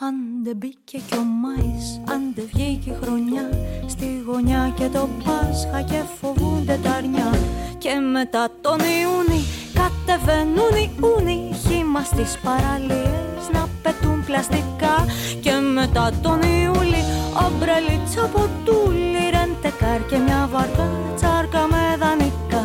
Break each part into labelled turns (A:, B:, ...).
A: Αν δεν μπήκε κι ο Μάης, αν δεν βγήκε η χρονιά Στη γωνιά και το Πάσχα και φοβούνται τα αρνιά. Και μετά τον Ιούνι κατεβαίνουν οι ούνοι Χήμα στις παραλίες να πετούν πλαστικά. Και μετά τον Ιούλη ομπρελίτσα από τούλι Ρεντεκάρ και μια βαρκά τσάρκα με δανεικά.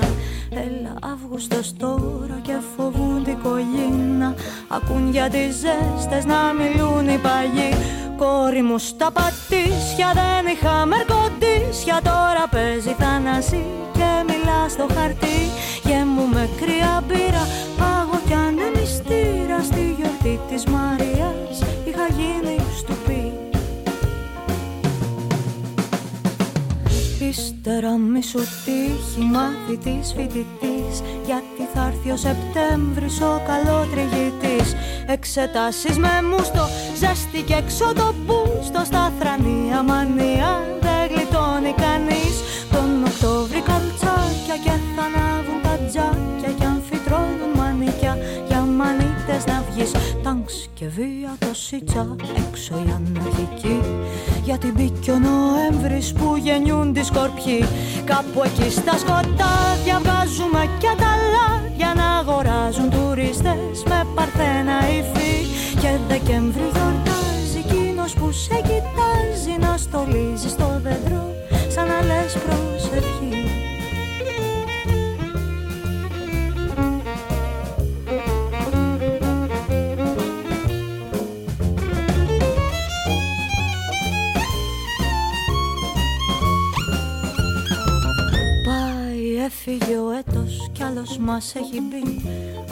A: Έλα Αύγουστος τώρα και φοβούν την κολλήνα Ακούν για τις ζέστες να μιλούν οι παγιοί Κόρη μου στα πατήσια δεν είχα μερκοντήσια Τώρα παίζει θανάση και μιλά στο χαρτί. Και μου με κρύα μπύρα πάγω κι αν μυστήρα. Στη γιορτή της Μαρίας είχα γίνει στουπί Ύστερα μη σου τύχει μάθητης φοιτητής. Γιατί θα έρθει ο Σεπτέμβρης ο καλότριγητής Εξετάσεις με μουστο, ζέστη και έξω το πούστο Στα θρανία μανία δεν γλιτώνει κανείς. Τον Οκτώβρη καλτσάκια και θα ανάβουν τα τζάκια μανίτες να βγεις. Τάγκς και βία το σίτσα έξω η αναρχική. Γιατί μπήκε ο Νοέμβρης που γεννιούν τις σκορπιοί Κάπου εκεί στα σκοτάδια βγάζουμε κι τα για να αγοράζουν τουρίστες με παρθένα υφή. Και Δεκέμβρη γιορτάζει εκείνος που σε κοιτάζει να στολίζει στο δέντρο σαν να λες προσευχή Έφυγε ο έτος κι άλλος μας έχει μπει.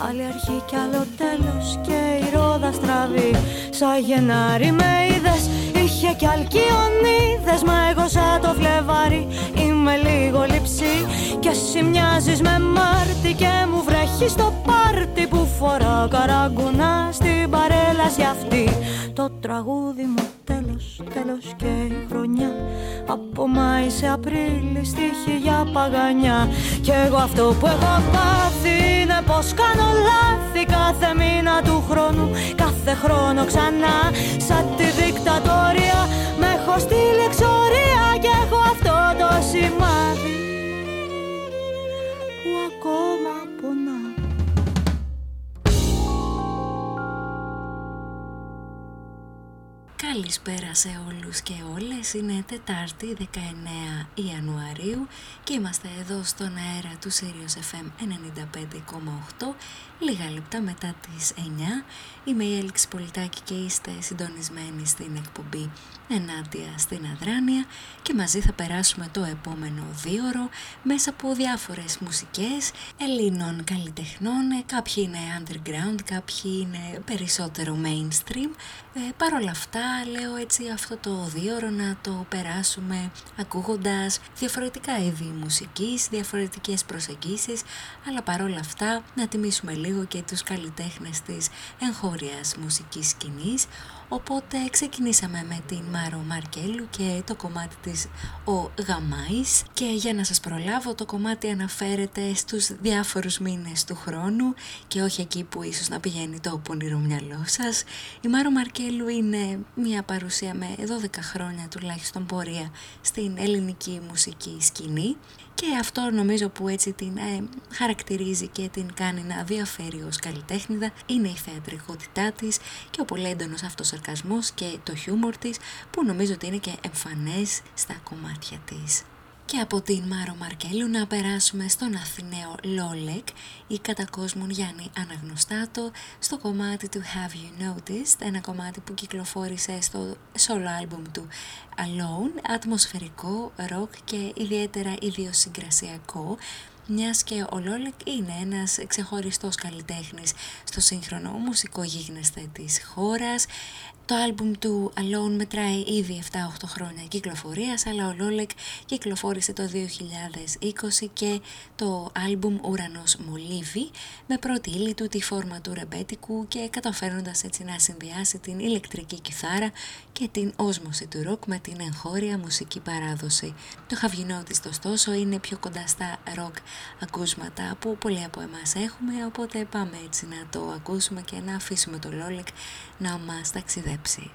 A: Άλλη αρχή κι άλλο τέλος και η ρόδα στραβή. Σαν Γενάρη με είδες είχε κι αλκιονίδες. Μα εγώ σαν το φλεβάρι είμαι λίγο λυψή Και εσύ μοιάζεις με Μάρτι και μου βρέχεις στο πάρτι. Που φορά καραγκουνά στην παρέλαση αυτή. Το τραγούδι μου τέλος, τέλος και η χρονιά. Από Μάη σε Απρίλη στοίχη για παγανιά. Κι εγώ αυτό που έχω πάθει είναι πως κάνω λάθη Κάθε μήνα του χρόνου, κάθε χρόνο ξανά Σαν τη δικτατορία με έχω στείλει εξορία Κι έχω αυτό το σημάδι που ακόμα πονά
B: Καλησπέρα σε όλους και όλες, είναι Τετάρτη 19 Ιανουαρίου και είμαστε εδώ στον αέρα του Sirius FM 95,8 λίγα λεπτά μετά τις 9 Είμαι η Έλξη Πολιτάκη και είστε συντονισμένοι στην εκπομπή ενάντια στην Αδράνεια και μαζί θα περάσουμε το επόμενο δίωρο μέσα από διάφορες μουσικές Ελλήνων καλλιτεχνών, κάποιοι είναι underground, κάποιοι είναι περισσότερο mainstream. Ε, Παρ' όλα αυτά λέω έτσι αυτό το δίωρο να το περάσουμε ακούγοντας διαφορετικά είδη μουσικής, διαφορετικές προσεγγίσεις, αλλά παρόλα αυτά να τιμήσουμε λίγο και τους καλλιτέχνες της εγχώριας μουσικής σκηνής, Οπότε ξεκινήσαμε με την Μάρο Μαρκέλου και το κομμάτι της «Ο Γαμάης» και για να σας προλάβω το κομμάτι αναφέρεται στους διάφορους μήνες του χρόνου και όχι εκεί που ίσως να πηγαίνει το πονηρό μυαλό σας. Η Μάρο Μαρκέλου είναι μια παρουσία με 12 χρόνια τουλάχιστον πορεία στην ελληνική μουσική σκηνή και αυτό νομίζω που έτσι την ε, χαρακτηρίζει και την κάνει να διαφέρει ως καλλιτέχνηδα είναι η θεατρικότητά της και ο πολύ έντονος αυτός σαρκασμός και το χιούμορ της που νομίζω ότι είναι και εμφανές στα κομμάτια της. Και από την Μάρο Μαρκέλου να περάσουμε στον Αθηναίο Λόλεκ ή κατά κόσμον Γιάννη Αναγνωστάτο στο κομμάτι του Have You Noticed, ένα κομμάτι που κυκλοφόρησε στο solo album του Alone, ατμοσφαιρικό, rock και ιδιαίτερα ιδιοσυγκρασιακό μιας και ο Λόλεκ είναι ένας ξεχωριστός καλλιτέχνης στο σύγχρονο μουσικό γίγνεσθε της χώρας. Το άλμπουμ του Alone μετράει ήδη 7-8 χρόνια κυκλοφορίας, αλλά ο Λόλεκ κυκλοφόρησε το 2020 και το άλμπουμ Ουρανός Μολύβι με πρώτη ύλη του τη φόρμα του ρεμπέτικου και καταφέροντας έτσι να συνδυάσει την ηλεκτρική κιθάρα και την όσμωση του ροκ με την εγχώρια μουσική παράδοση. Το χαυγινότιστο ωστόσο είναι πιο κοντά στα ροκ ακούσματα που πολλοί από εμάς έχουμε, οπότε πάμε έτσι να το ακούσουμε και να αφήσουμε το Λόλεκ να μας ταξιδέψει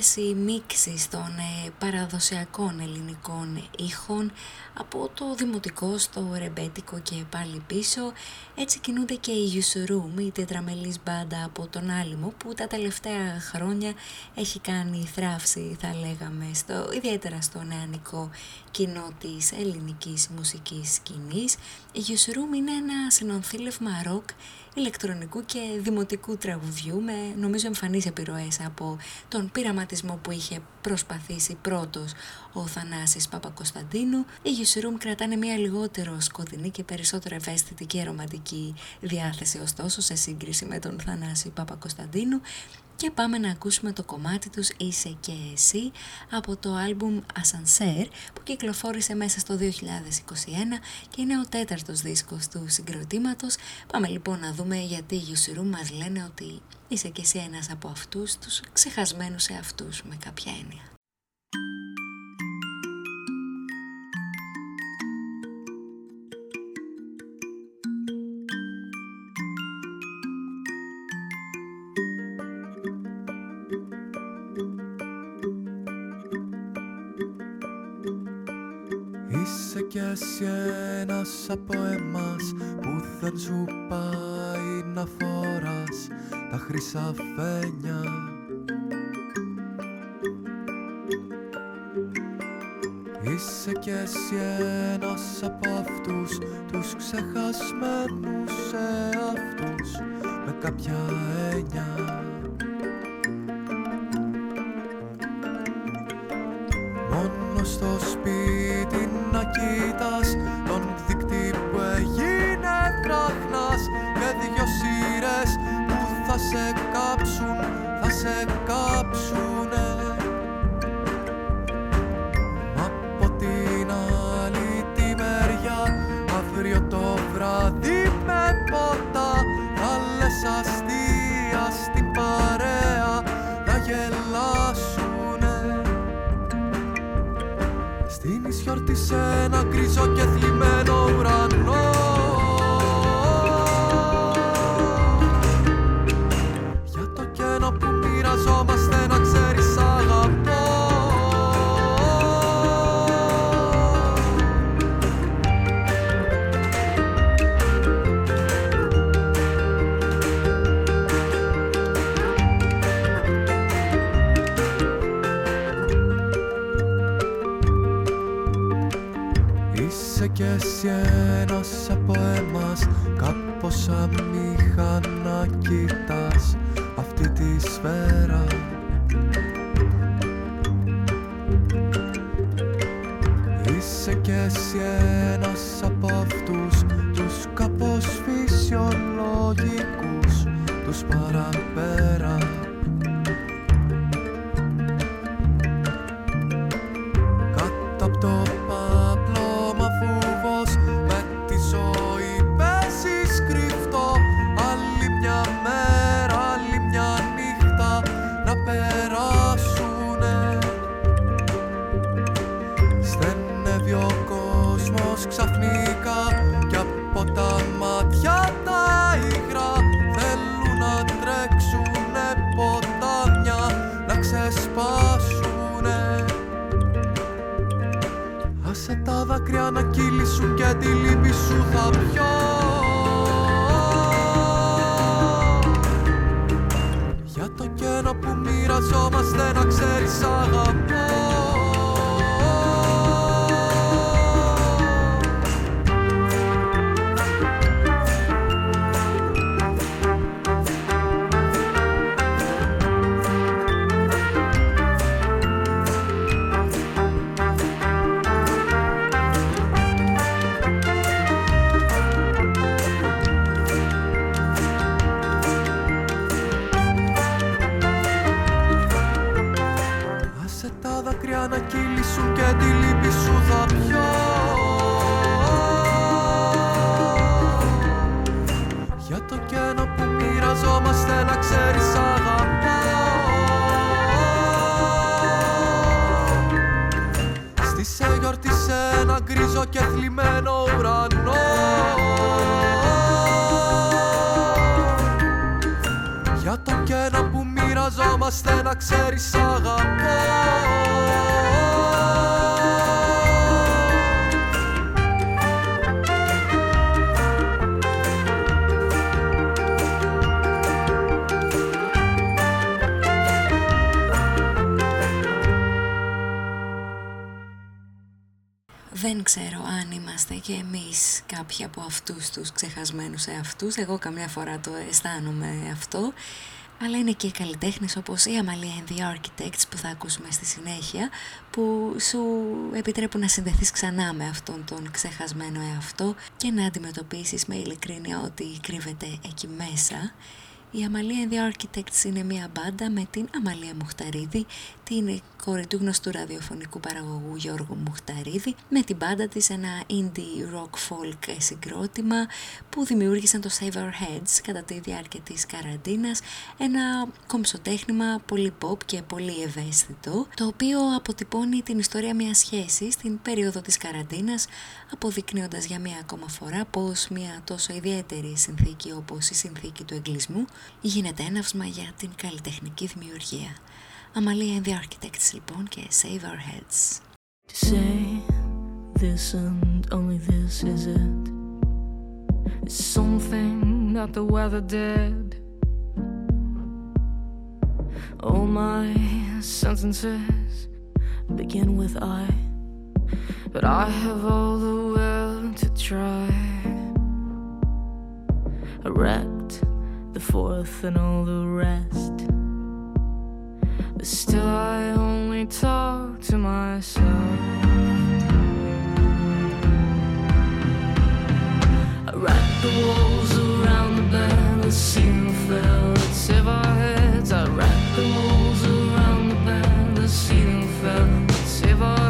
B: μπερδέψει. διάθεση μίξης των ε, παραδοσιακών ελληνικών ήχων από το δημοτικό στο ρεμπέτικο και πάλι πίσω έτσι κινούνται και οι Usuroom, η τετραμελής μπάντα από τον Άλυμο που τα τελευταία χρόνια έχει κάνει θράψη θα λέγαμε στο, ιδιαίτερα στο νεανικό κοινό της ελληνικής μουσικής σκηνής. Η Usuroom είναι ένα συνονθήλευμα ροκ ηλεκτρονικού και δημοτικού τραγουδιού με νομίζω εμφανείς επιρροές από τον πειραματισμό που είχε προσπαθήσει πρώτος ο Θανάσης Παπακοσταντίνου. Οι Γιουσιρούμ κρατάνε μια λιγότερο σκοτεινή και περισσότερο ευαίσθητη και ρομαντική διάθεση ωστόσο σε σύγκριση με τον Θανάση Παπακοσταντίνου και πάμε να ακούσουμε το κομμάτι τους «Είσαι και εσύ» από το άλμπουμ «Ascenseur» που κυκλοφόρησε μέσα στο 2021 και είναι ο τέταρτος δίσκος του συγκροτήματος. Πάμε λοιπόν να δούμε γιατί οι Γιουσιρού μας λένε ότι είσαι και εσύ ένας από αυτούς τους ξεχασμένους σε αυτούς με κάποια έννοια.
C: Κι εσύ ένας από εμάς που δεν σου πάει να φοράς τα χρυσαφένια Είσαι κι εσύ ένας από αυτούς τους ξεχασμένους σε αυτούς με κάποια έννοια Μόνο στο σπίτι να κοίτας τον δίκτυ που έγινε βράχνας και δυο σειρές που θα σε κάψουν, θα σε κάψουνε. Από την άλλη τη μεριά αύριο το βράδυ με ποτά θα λες αστεία στην παρέα να γελάσουνε Στην ισιόρτη σε ένα γκρίζο και θλιμμένο ουρανό κι εσύ ένας από εμάς Κάπως σαν είχα να κοιτάς αυτή τη σφαίρα. Είσαι κι εσύ
B: Δεν ξέρω αν είμαστε και εμείς κάποιοι από αυτούς τους ξεχασμένους εαυτούς. Εγώ καμιά φορά το αισθάνομαι αυτό. Αλλά είναι και οι καλλιτέχνες όπως η Amalia and the Architects που θα ακούσουμε στη συνέχεια που σου επιτρέπουν να συνδεθείς ξανά με αυτόν τον ξεχασμένο εαυτό και να αντιμετωπίσεις με ειλικρίνεια ότι κρύβεται εκεί μέσα. Η Amalia and the Architects είναι μια μπάντα με την Αμαλία Μουχταρίδη, την κόρη του γνωστού ραδιοφωνικού παραγωγού Γιώργου Μουχταρίδη με την πάντα της ένα indie rock folk συγκρότημα που δημιούργησαν το Save Our Heads κατά τη διάρκεια της καραντίνας ένα κομψοτέχνημα πολύ pop και πολύ ευαίσθητο το οποίο αποτυπώνει την ιστορία μιας σχέσης στην περίοδο της καραντίνας αποδεικνύοντας για μία ακόμα φορά πως μια τόσο ιδιαίτερη συνθήκη όπως η συνθήκη του εγκλισμού γίνεται έναυσμα για την καλλιτεχνική δημιουργία. Amalia and the Architects λοιπόν και Save Our Heads.
D: To say this and only this is it. It's something that the weather did. All my sentences begin with I, but I have all the will to try. I wrecked the fourth and all the rest. But still, I only talk to myself. I wrap the walls around the bed, the ceiling fell. Let's if our heads. I wrap the walls around the bed, the ceiling fell. Let's if our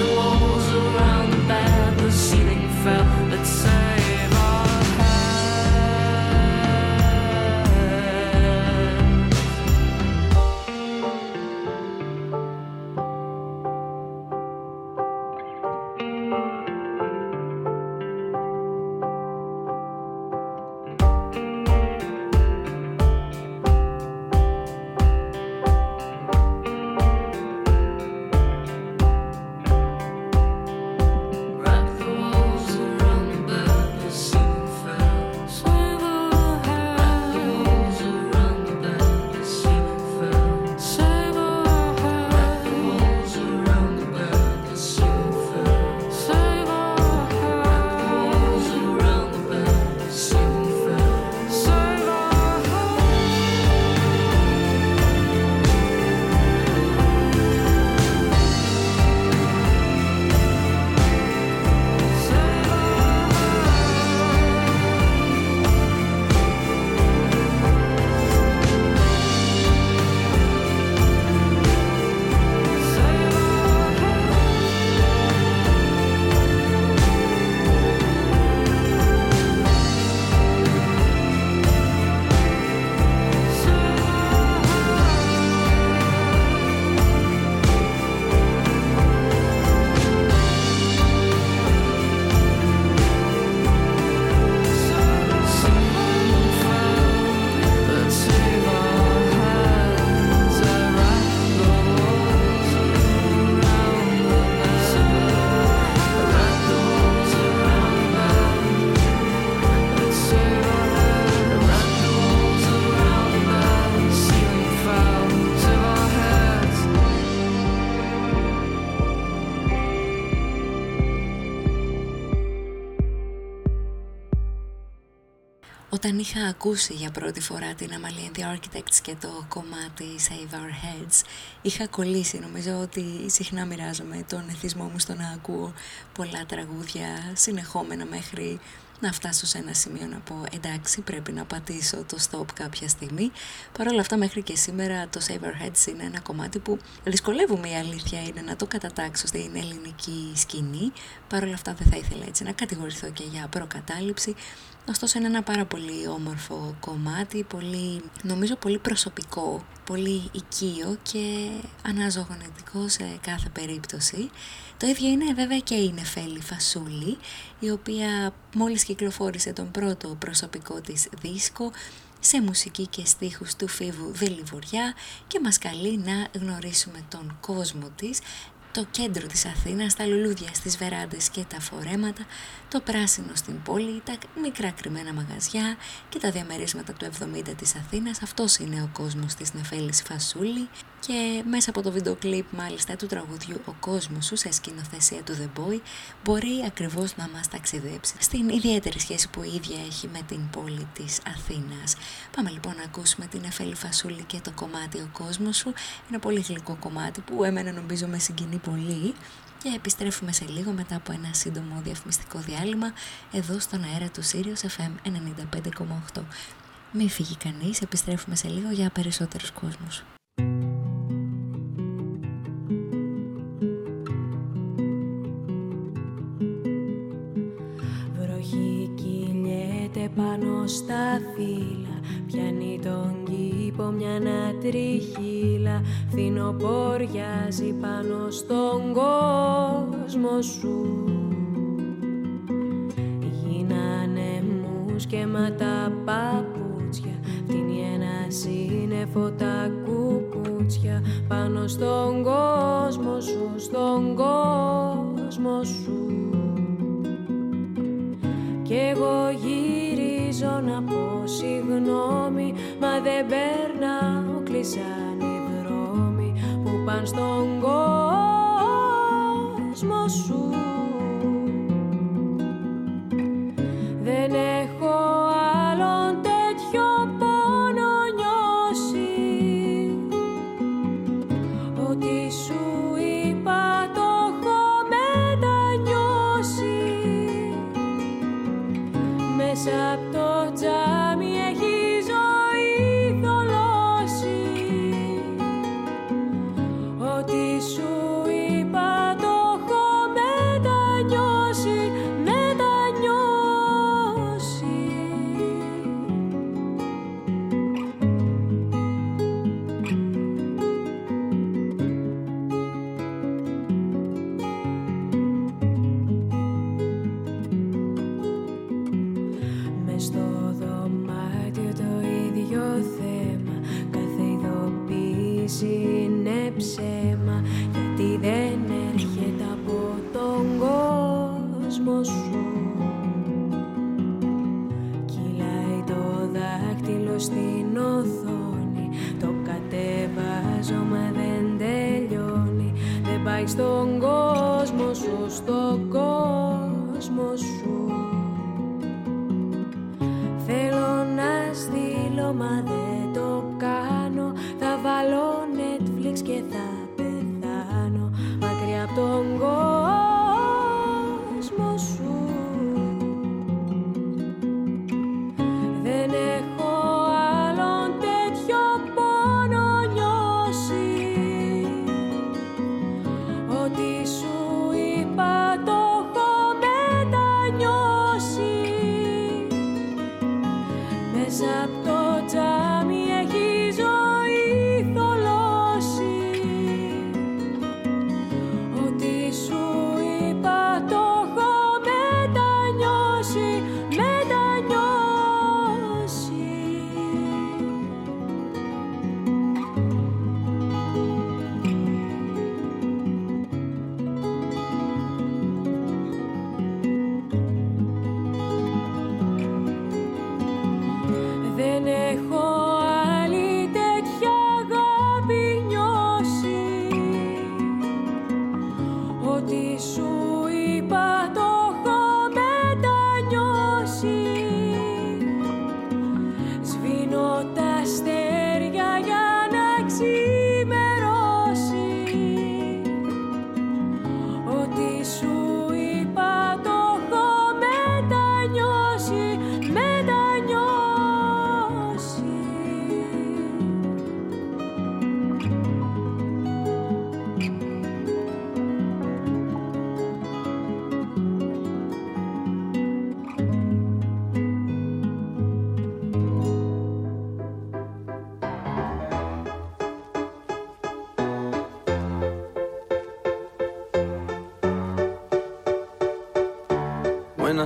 D: the.
B: Είχα ακούσει για πρώτη φορά την Amelie the Architects και το κομμάτι Save Our Heads, είχα κολλήσει. Νομίζω ότι συχνά μοιράζομαι τον εθισμό μου στο να ακούω πολλά τραγούδια συνεχόμενα μέχρι να φτάσω σε ένα σημείο να πω εντάξει πρέπει να πατήσω το stop κάποια στιγμή. Παρ' όλα αυτά μέχρι και σήμερα το Save Our Heads είναι ένα κομμάτι που δυσκολεύομαι η αλήθεια είναι να το κατατάξω στην ελληνική σκηνή. Παρ' όλα αυτά δεν θα ήθελα έτσι να κατηγορηθώ και για προκατάληψη. Ωστόσο είναι ένα πάρα πολύ όμορφο κομμάτι, πολύ, νομίζω πολύ προσωπικό, πολύ οικείο και αναζωογονητικό σε κάθε περίπτωση. Το ίδιο είναι βέβαια και η Νεφέλη Φασούλη, η οποία μόλις κυκλοφόρησε τον πρώτο προσωπικό της δίσκο σε μουσική και στίχους του Φίβου Δελιβοριά και μας καλεί να γνωρίσουμε τον κόσμο της το κέντρο της Αθήνας, τα λουλούδια στις βεράντες και τα φορέματα, το πράσινο στην πόλη, τα μικρά κρυμμένα μαγαζιά και τα διαμερίσματα του 70 της Αθήνας. Αυτός είναι ο κόσμος της Νεφέλης Φασούλη και μέσα από το βίντεο κλιπ μάλιστα του τραγουδιού «Ο κόσμος σου» σε σκηνοθεσία του The Boy μπορεί ακριβώς να μας ταξιδέψει στην ιδιαίτερη σχέση που η ίδια έχει με την πόλη της Αθήνας. Πάμε λοιπόν να ακούσουμε την Νεφέλη Φασούλη και το κομμάτι «Ο κόσμος σου». Ένα πολύ γλυκό κομμάτι που εμένα νομίζω με συγκινεί πολύ και επιστρέφουμε σε λίγο μετά από ένα σύντομο διαφημιστικό διάλειμμα εδώ στον αέρα του Sirius FM 95,8. Μη φύγει κανείς, επιστρέφουμε σε λίγο για περισσότερους κόσμους.
E: Πάνω στα φύλλα. Πιάνει τον κήπο μια τριχύλα. Φθινοποριάζει πάνω στον κόσμο σου. Γίνανε μους σκέματα παπούτσια. Φτύνει ένα σύννεφο τα κουκούτσια. Πάνω στον κόσμο σου, στον κόσμο σου. Κι εγώ γυρίζω να πω συγγνώμη Μα δεν περνάω κλεισάν οι δρόμοι Που πάνε στον κόσμο σου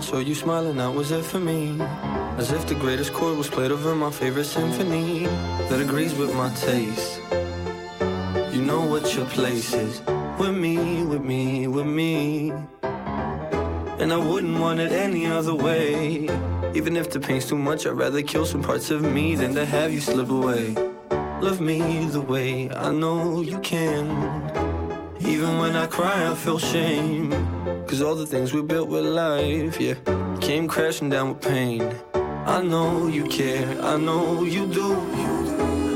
F: saw you smiling, that was it for me. As if the greatest chord was played over my favorite symphony that agrees with my taste. You know what your place is. With me, with me, with me. And I wouldn't want it any other way. Even if the pain's too much, I'd rather kill some parts of me than to have you slip away. Love me the way I know you can. Even when I cry, I feel shame. Cause all the things we built with life, yeah, came crashing down with pain. I know you care, I know you do.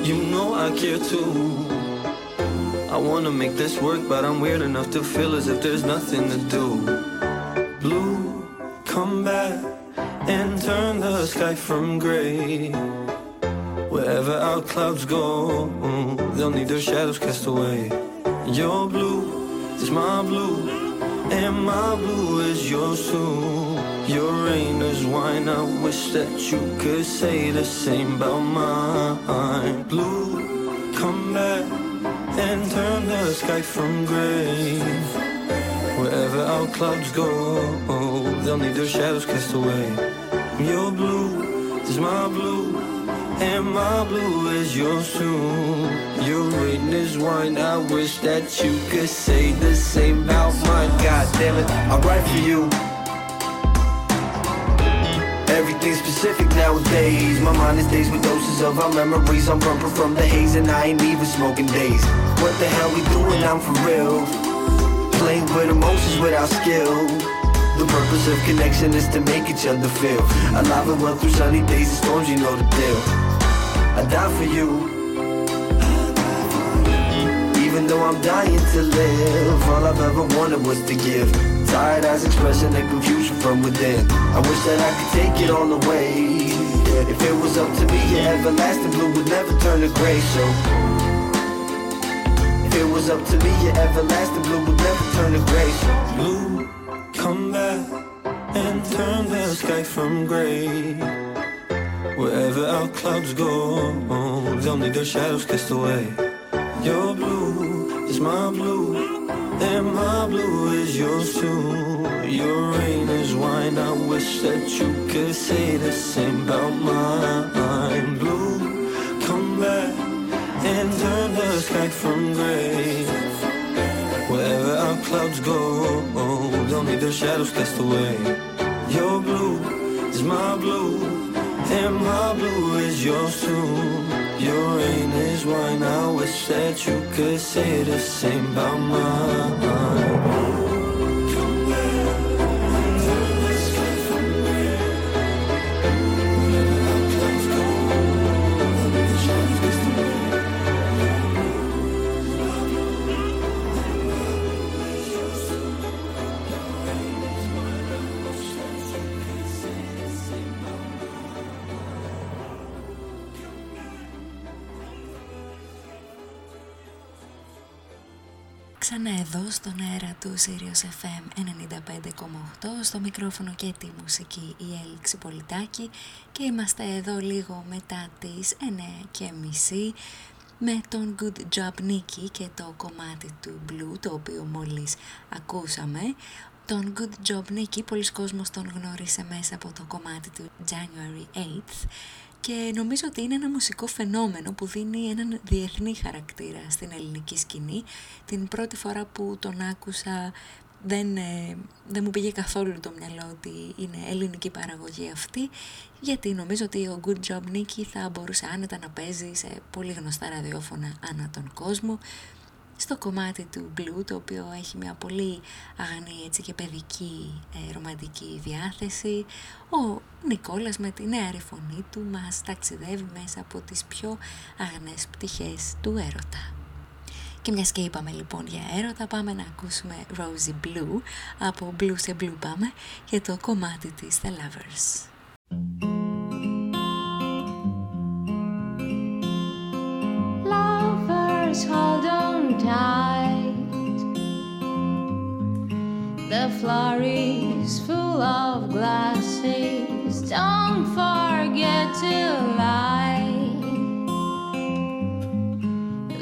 F: You know I care too. I wanna make this work, but I'm weird enough to feel as if there's nothing to do. Blue, come back and turn the sky from gray. Wherever our clouds go, they'll need their shadows cast away. Your blue is my blue, and my blue is yours too. Your rain is wine, I wish that you could say the same about mine. Blue, come back and turn the sky from gray. Wherever our clouds go, they'll need their shadows cast away. Your blue is my blue, and my blue is your too. Your is wine, I wish that you could say the same about mine. God damn it, I write for you. Everything's specific nowadays. My mind is dazed with doses of our memories. I'm bumping from the haze, and I ain't even smoking days. What the hell we doing? I'm for real. Playing with emotions without skill. The purpose of connection is to make each other feel alive and well through sunny days and storms. You know the deal. I die for you. Even though I'm dying to live, all I've ever wanted was to give. Tired eyes expressing the confusion from within. I wish that I could take it all away. If it was up to me, your everlasting blue would never turn to gray. So, if it was up to me, your everlasting blue would never turn to gray. So, blue, come back and turn the sky from gray. Wherever our clouds go, they'll need their shadows cast away. Your blue is my blue. And my blue is yours too. Your rain is wine. I wish that you could say the same about mine. Blue, come back and turn the sky from gray. Wherever our clouds go, they'll need their shadows cast away. Your blue is my blue, and my blue is yours too. Your rain is wine. I wish that you could say the same about mine.
B: Εδώ στον αέρα του Sirius FM 95,8 στο μικρόφωνο και τη μουσική η Έλξη Πολιτάκη και είμαστε εδώ λίγο μετά τις 9 και μισή με τον Good Job Nicky και το κομμάτι του Blue το οποίο μόλις ακούσαμε. Τον Good Job Nicky πολλοί κόσμος τον γνώρισε μέσα από το κομμάτι του January 8th και νομίζω ότι είναι ένα μουσικό φαινόμενο που δίνει έναν διεθνή χαρακτήρα στην ελληνική σκηνή. Την πρώτη φορά που τον άκουσα δεν, ε, δεν μου πήγε καθόλου το μυαλό ότι είναι ελληνική παραγωγή αυτή γιατί νομίζω ότι ο Good Job Nicky θα μπορούσε άνετα να παίζει σε πολύ γνωστά ραδιόφωνα ανά τον κόσμο στο κομμάτι του Blue το οποίο έχει μια πολύ αγανή έτσι και παιδική ε, ρομαντική διάθεση ο Νικόλας με τη νέα φωνή του μας ταξιδεύει μέσα από τις πιο αγνές πτυχές του έρωτα. Και μιας και είπαμε λοιπόν για έρωτα πάμε να ακούσουμε Rosie Blue από Blue σε Blue πάμε για το κομμάτι της The Lovers.
G: Lovers hold on tight. The floor is full of glasses. Don't forget to light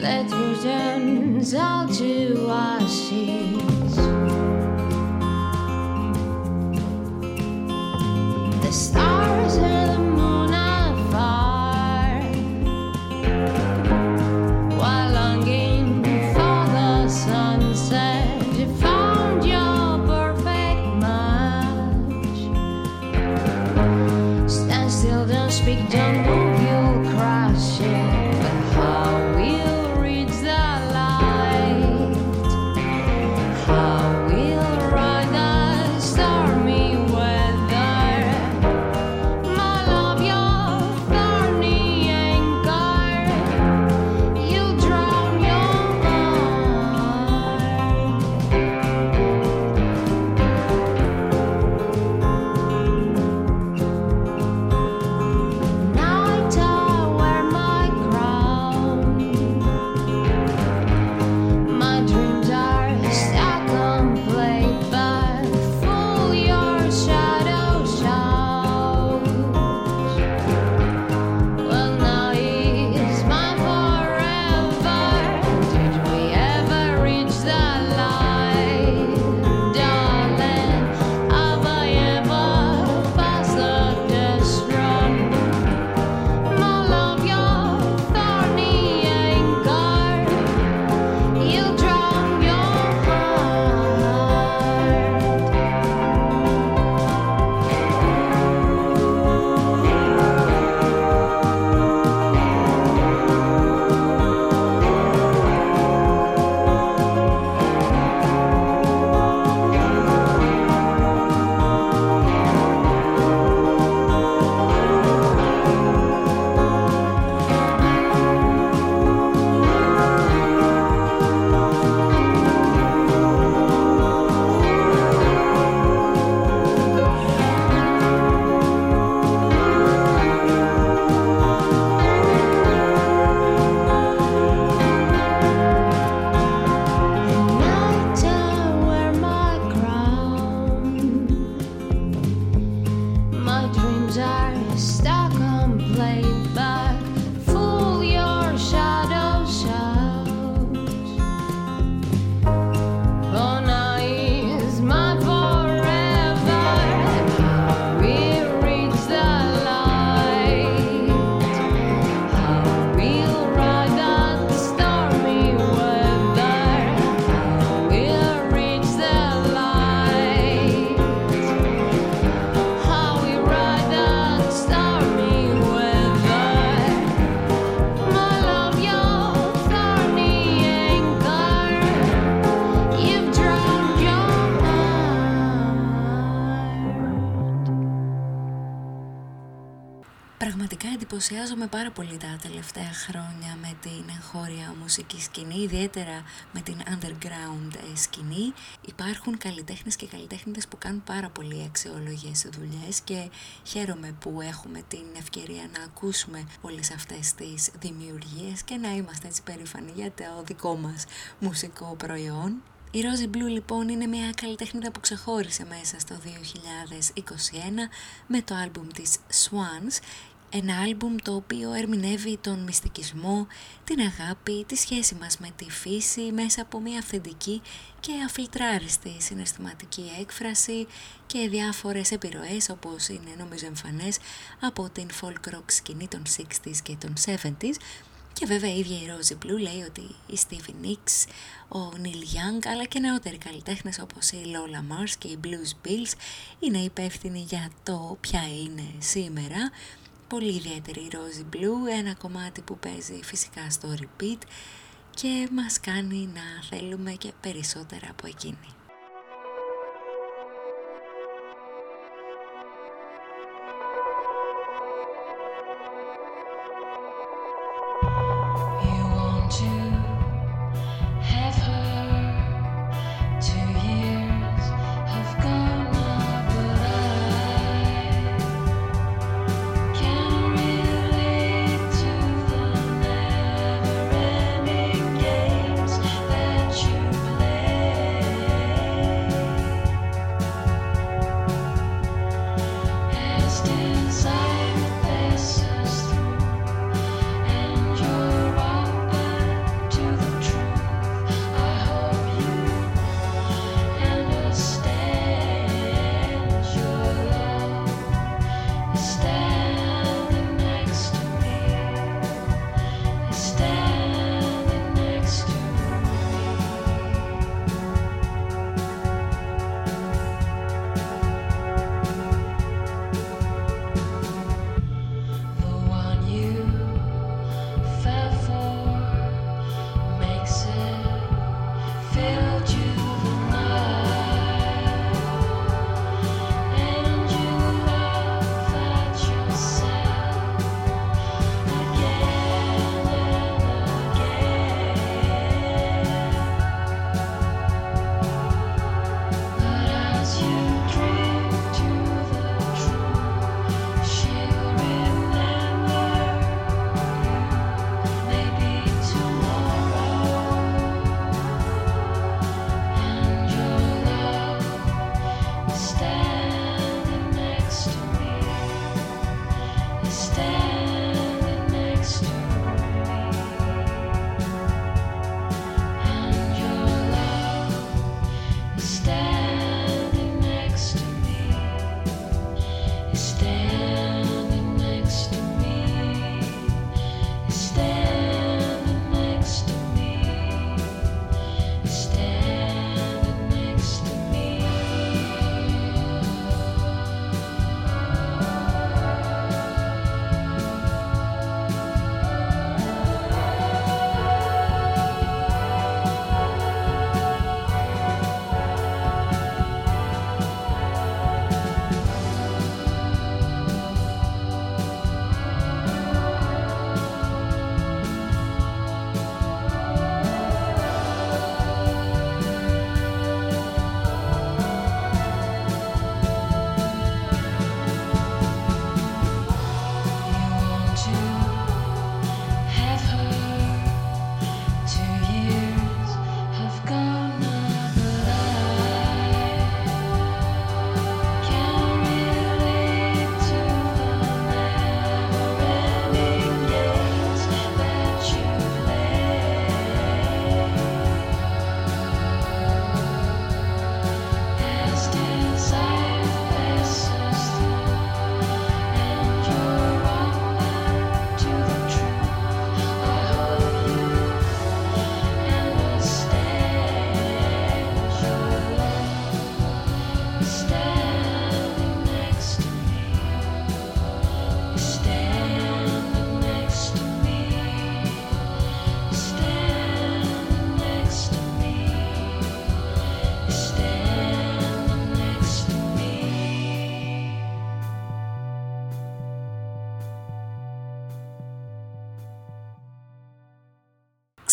G: Let returns all to ashes
B: εντυπωσιάζομαι πάρα πολύ τα τελευταία χρόνια με την εγχώρια μουσική σκηνή, ιδιαίτερα με την underground ε, σκηνή. Υπάρχουν καλλιτέχνες και καλλιτέχνες που κάνουν πάρα πολύ αξιόλογες δουλειές και χαίρομαι που έχουμε την ευκαιρία να ακούσουμε όλες αυτές τις δημιουργίες και να είμαστε έτσι περήφανοι για το δικό μας μουσικό προϊόν. Η Rosie Blue λοιπόν είναι μια καλλιτέχνητα που ξεχώρισε μέσα στο 2021 με το άλμπουμ της Swans ένα άλμπουμ το οποίο ερμηνεύει τον μυστικισμό, την αγάπη, τη σχέση μας με τη φύση μέσα από μια αυθεντική και αφιλτράριστη συναισθηματική έκφραση και διάφορες επιρροές όπως είναι νομίζω εμφανές από την folk rock σκηνή των 60s και των 70s και βέβαια η ίδια η Rosie Blue λέει ότι η Stevie Nicks, ο Neil Young αλλά και νεότεροι καλλιτέχνες όπως η Lola Mars και οι Blues Bills είναι υπεύθυνοι για το ποια είναι σήμερα πολύ ιδιαίτερη Rosy Blue, ένα κομμάτι που παίζει φυσικά στο repeat και μας κάνει να θέλουμε και περισσότερα από εκείνη.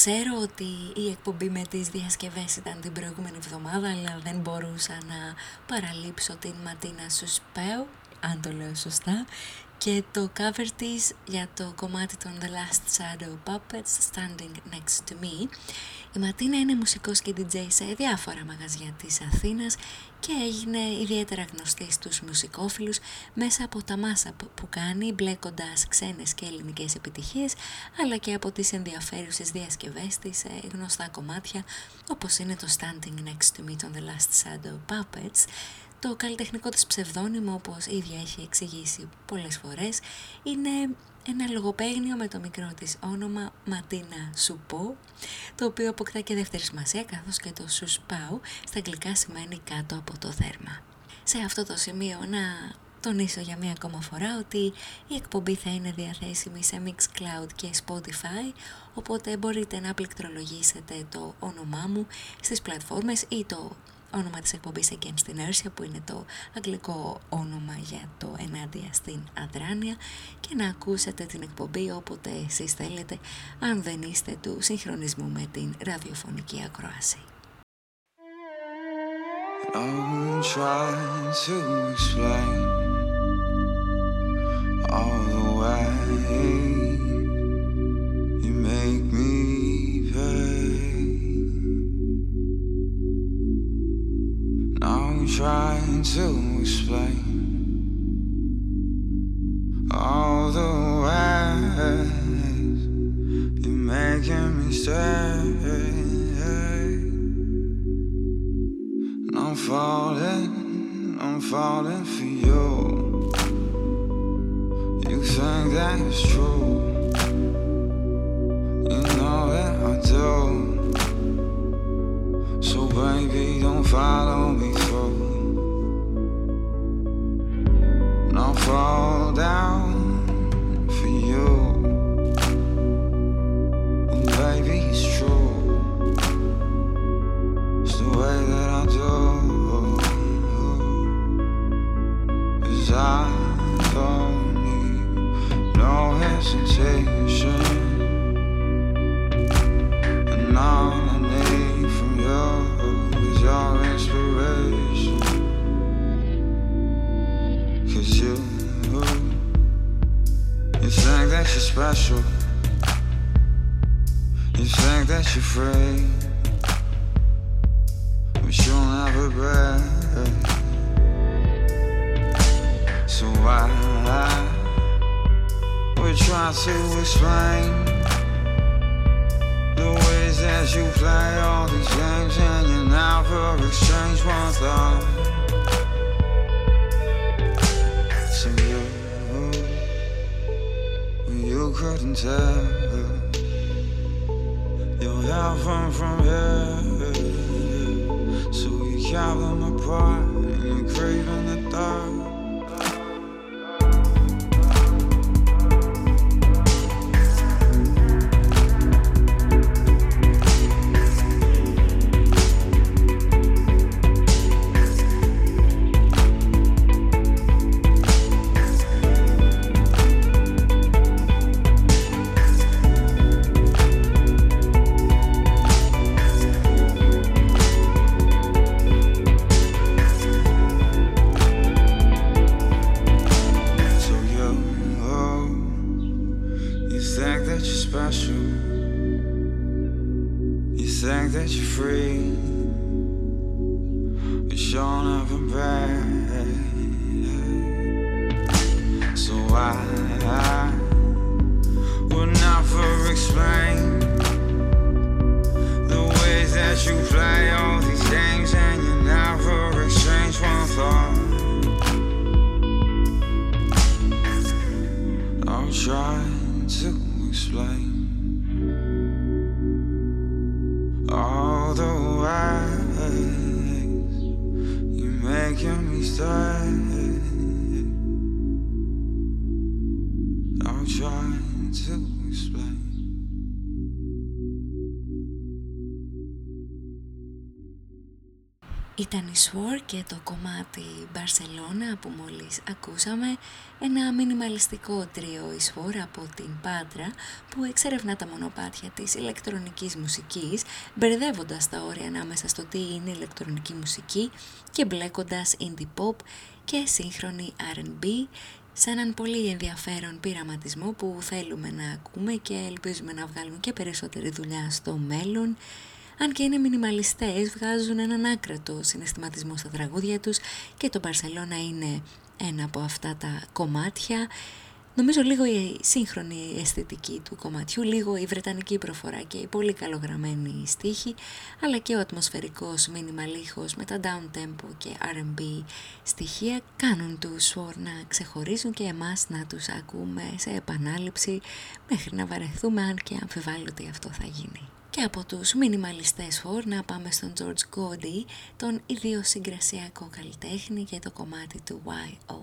B: Ξέρω ότι η εκπομπή με τις διασκευές ήταν την προηγούμενη εβδομάδα αλλά δεν μπορούσα να παραλείψω την Ματίνα Σουσπέου, αν το λέω σωστά, και το cover της για το κομμάτι των The Last Shadow Puppets Standing Next to Me. Η Ματίνα είναι μουσικός και DJ σε διάφορα μαγαζιά της Αθήνας και έγινε ιδιαίτερα γνωστή στους μουσικόφιλους μέσα από τα μάσα που κάνει μπλέκοντας ξένες και ελληνικές επιτυχίες αλλά και από τις ενδιαφέρουσες διασκευές της σε γνωστά κομμάτια όπως είναι το Standing Next to Me των The Last Shadow Puppets το καλλιτεχνικό της ψευδόνυμο, όπως ίδια έχει εξηγήσει πολλές φορές, είναι ένα λογοπαίγνιο με το μικρό της όνομα Ματίνα Σουπό, το οποίο αποκτά και δεύτερη σημασία καθώς και το Σουσπάου στα αγγλικά σημαίνει κάτω από το δέρμα. Σε αυτό το σημείο να τονίσω για μία ακόμα φορά ότι η εκπομπή θα είναι διαθέσιμη σε Mixcloud και Spotify, οπότε μπορείτε να πληκτρολογήσετε το όνομά μου στις πλατφόρμες ή το όνομα της εκπομπής Against Inertia που είναι το αγγλικό όνομα για το ενάντια στην αδράνεια και να ακούσετε την εκπομπή όποτε εσείς θέλετε αν δεν είστε του συγχρονισμού με την ραδιοφωνική ακρόαση. Trying to explain all the ways you're making me stay. I'm falling, I'm falling for you. You think that it's true? You know that I do. So baby, don't follow me through. I'll fall down for you. And baby, it's true. It's the way that I do. Cause I don't need no hesitation. And all your inspiration. Cause you, you think that you're special. You think that you're free. But you'll never break. So why we try to explain that
H: you play all these games and you never exchange one thought. So you, you couldn't tell your heaven from here. So we kept them apart and you're craving the dark.
B: Swore και το κομμάτι Barcelona που μόλις ακούσαμε. Ένα μινιμαλιστικό τρίο η Swore από την Πάτρα που εξερευνά τα μονοπάτια της ηλεκτρονικής μουσικής μπερδεύοντας τα όρια ανάμεσα στο τι είναι ηλεκτρονική μουσική και μπλέκοντας indie pop και σύγχρονη R&B σε έναν πολύ ενδιαφέρον πειραματισμό που θέλουμε να ακούμε και ελπίζουμε να βγάλουμε και περισσότερη δουλειά στο μέλλον αν και είναι μινιμαλιστές, βγάζουν έναν άκρατο συναισθηματισμό στα τραγούδια τους και το Μπαρσελώνα είναι ένα από αυτά τα κομμάτια. Νομίζω λίγο η σύγχρονη αισθητική του κομματιού, λίγο η βρετανική προφορά και η πολύ καλογραμμένη στίχη, αλλά και ο ατμοσφαιρικός μινιμαλίχος με τα down tempo και R&B στοιχεία κάνουν τους Sword να ξεχωρίζουν και εμάς να τους ακούμε σε επανάληψη μέχρι να βαρεθούμε αν και αμφιβάλλω αυτό θα γίνει. Και από τους μινιμαλιστές φορ να πάμε στον George Cody, τον ιδιοσυγκρασιακό καλλιτέχνη και το κομμάτι του Why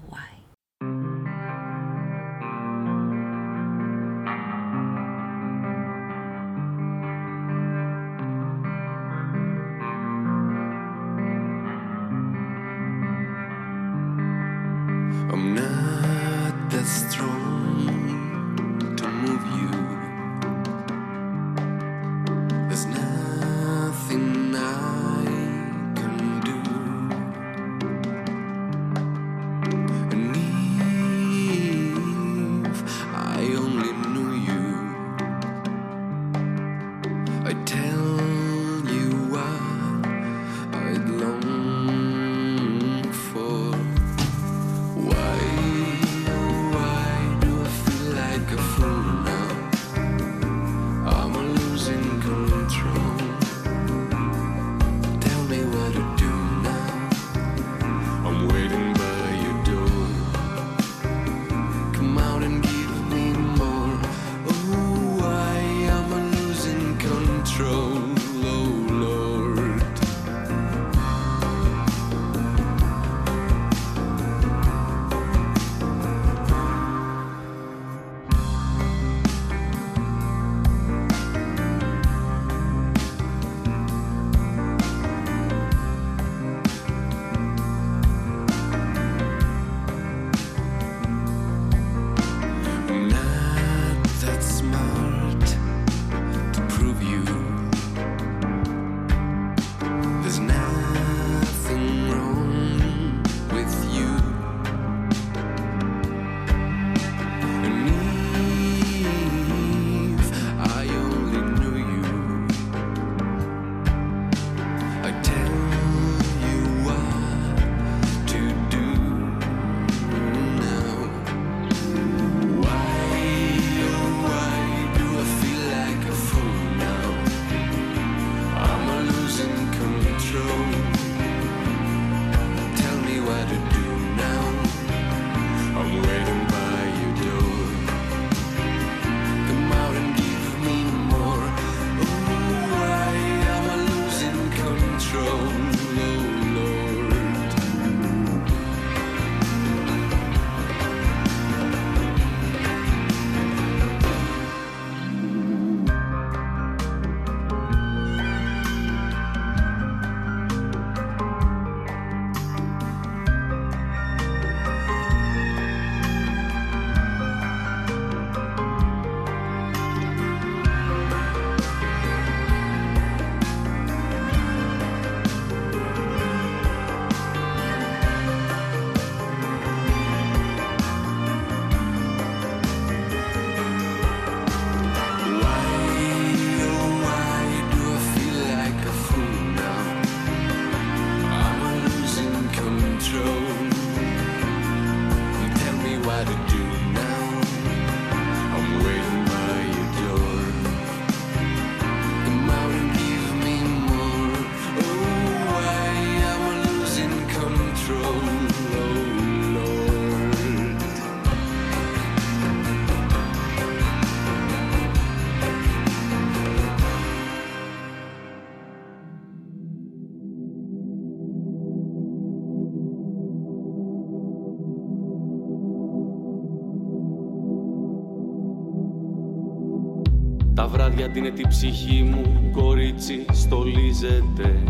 I: βράδια την τη ψυχή μου κορίτσι στολίζεται.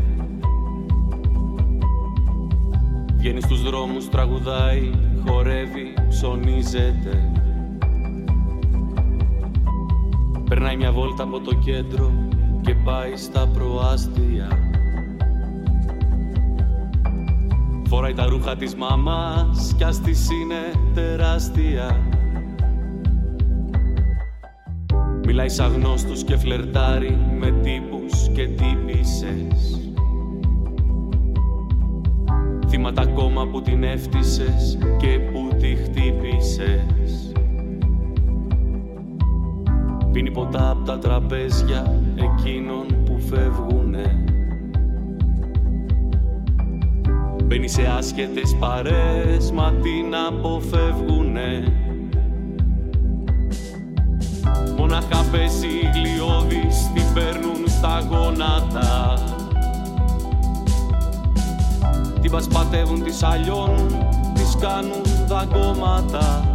I: Βγαίνει στους δρόμους, τραγουδάει, χορεύει, ψωνίζεται. Περνάει μια βόλτα από το κέντρο και πάει στα προάστια. Φοράει τα ρούχα της μαμάς κι ας της είναι τεράστια Μιλάει σαν γνώστους και φλερτάρει με τύπους και τύπησες. Θύματα ακόμα που την έφτισες και που τη χτύπησες. Πίνει ποτά από τα τραπέζια εκείνων που φεύγουνε. Μπαίνει σε άσχετες παρές μα την αποφεύγουνε Μονάχα πέσει γλιώδης την παίρνουν στα γόνατα. Την πασπατεύουν, τις αλλιώνουν, τις κάνουν δαγκώματα.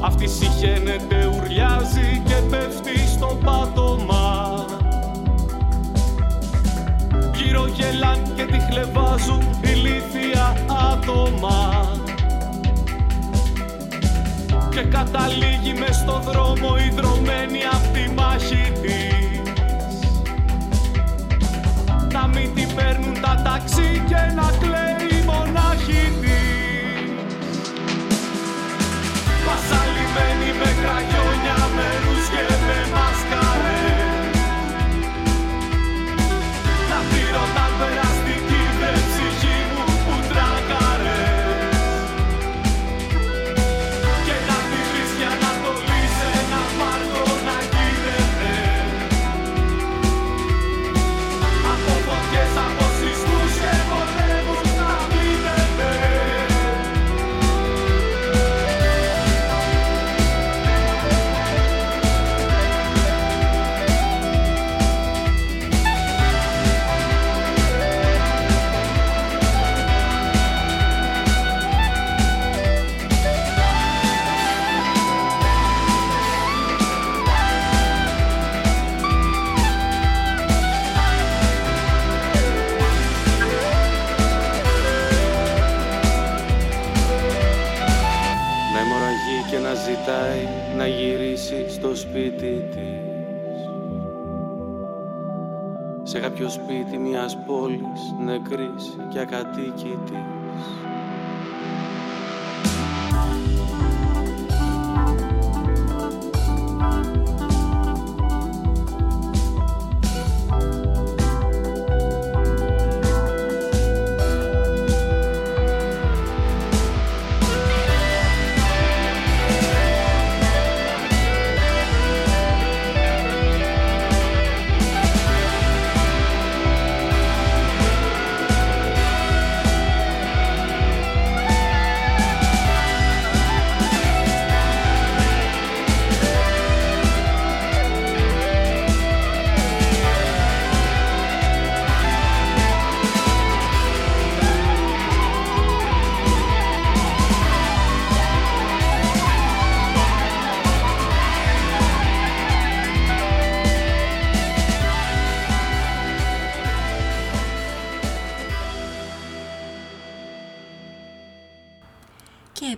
I: Αυτή συχαίνεται, ουρλιάζει και πέφτει στο πάτωμα. Γύρω γελάν και τη χλεβάζουν ηλίθια άτομα και καταλήγει μες στο δρόμο ιδρωμένη απ' τη μάχη της. Να μην την παίρνουν τα ταξί και να κλαίει μονάχη της. Πασαλιμένη με κραγιόνια, με ρούζια με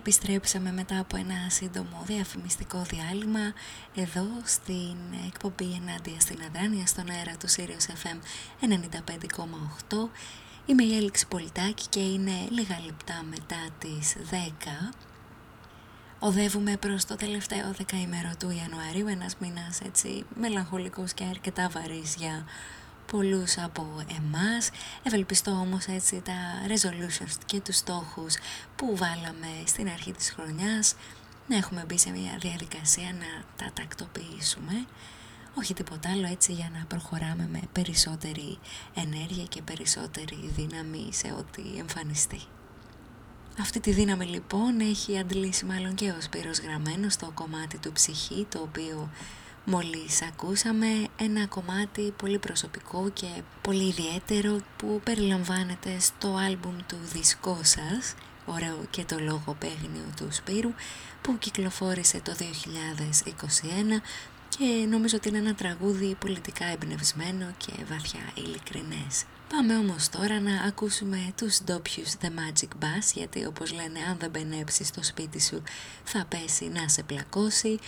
B: επιστρέψαμε μετά από ένα σύντομο διαφημιστικό διάλειμμα εδώ στην εκπομπή ενάντια στην αδράνεια στον αέρα του Sirius FM 95,8 Είμαι η Έληξη Πολιτάκη και είναι λίγα λεπτά μετά τις 10 Οδεύουμε προς το τελευταίο δεκαήμερο του Ιανουαρίου, ένας μήνας έτσι μελαγχολικός και αρκετά βαρύς για πολλούς από εμάς. Ευελπιστώ όμως έτσι τα resolutions και τους στόχους που βάλαμε στην αρχή της χρονιάς να έχουμε μπει σε μια διαδικασία να τα τακτοποιήσουμε. Όχι τίποτα άλλο έτσι για να προχωράμε με περισσότερη ενέργεια και περισσότερη δύναμη σε ό,τι εμφανιστεί. Αυτή τη δύναμη λοιπόν έχει αντλήσει μάλλον και ο Σπύρος Γραμμένος στο κομμάτι του ψυχή το οποίο μόλις ακούσαμε ένα κομμάτι πολύ προσωπικό και πολύ ιδιαίτερο που περιλαμβάνεται στο άλμπουμ του δίσκό σας ωραίο και το λογοπαίγνιο του Σπύρου που κυκλοφόρησε το 2021 και νομίζω ότι είναι ένα τραγούδι πολιτικά εμπνευσμένο και βαθιά ειλικρινές. Πάμε όμως τώρα να ακούσουμε τους ντόπιους The Magic Bass γιατί όπως λένε αν δεν μπενέψει στο σπίτι σου θα πέσει να σε πλακώσει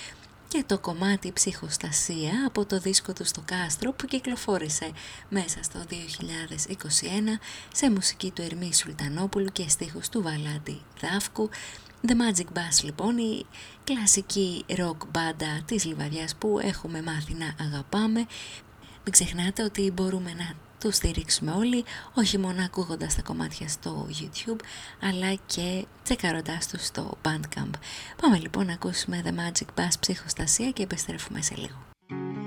B: και το κομμάτι ψυχοστασία από το δίσκο του στο Κάστρο που κυκλοφόρησε μέσα στο 2021 σε μουσική του Ερμή Σουλτανόπουλου και στίχους του Βαλάντη Δάφκου The Magic Bass λοιπόν, η κλασική rock μπάντα της Λιβαδιάς που έχουμε μάθει να αγαπάμε. Μην ξεχνάτε ότι μπορούμε να τους στηρίξουμε όλοι, όχι μόνο ακούγοντας τα κομμάτια στο YouTube, αλλά και τσεκαροντάς τους στο Bandcamp. Πάμε λοιπόν να ακούσουμε The Magic Bass ψυχοστασία και επιστρέφουμε σε λίγο.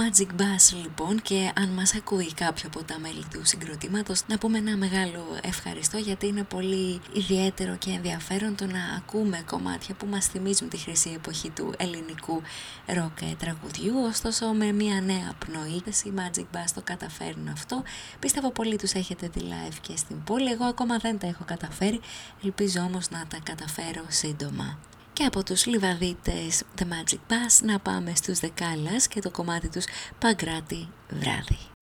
B: Magic Bass λοιπόν και αν μας ακούει κάποιο από τα μέλη του συγκροτήματος να πούμε ένα μεγάλο ευχαριστώ γιατί είναι πολύ ιδιαίτερο και ενδιαφέρον το να ακούμε κομμάτια που μας θυμίζουν τη χρυσή εποχή του ελληνικού ροκ τραγουδιού. Ωστόσο με μια νέα πνοή οι Magic Bass το καταφέρνουν αυτό. Πιστεύω πολύ τους έχετε δει live και στην πόλη. Εγώ ακόμα δεν τα έχω καταφέρει. Ελπίζω όμως να τα καταφέρω σύντομα και από τους λιβαδίτες The Magic Bass να πάμε στους Δεκάλας και το κομμάτι τους Παγκράτη βράδυ.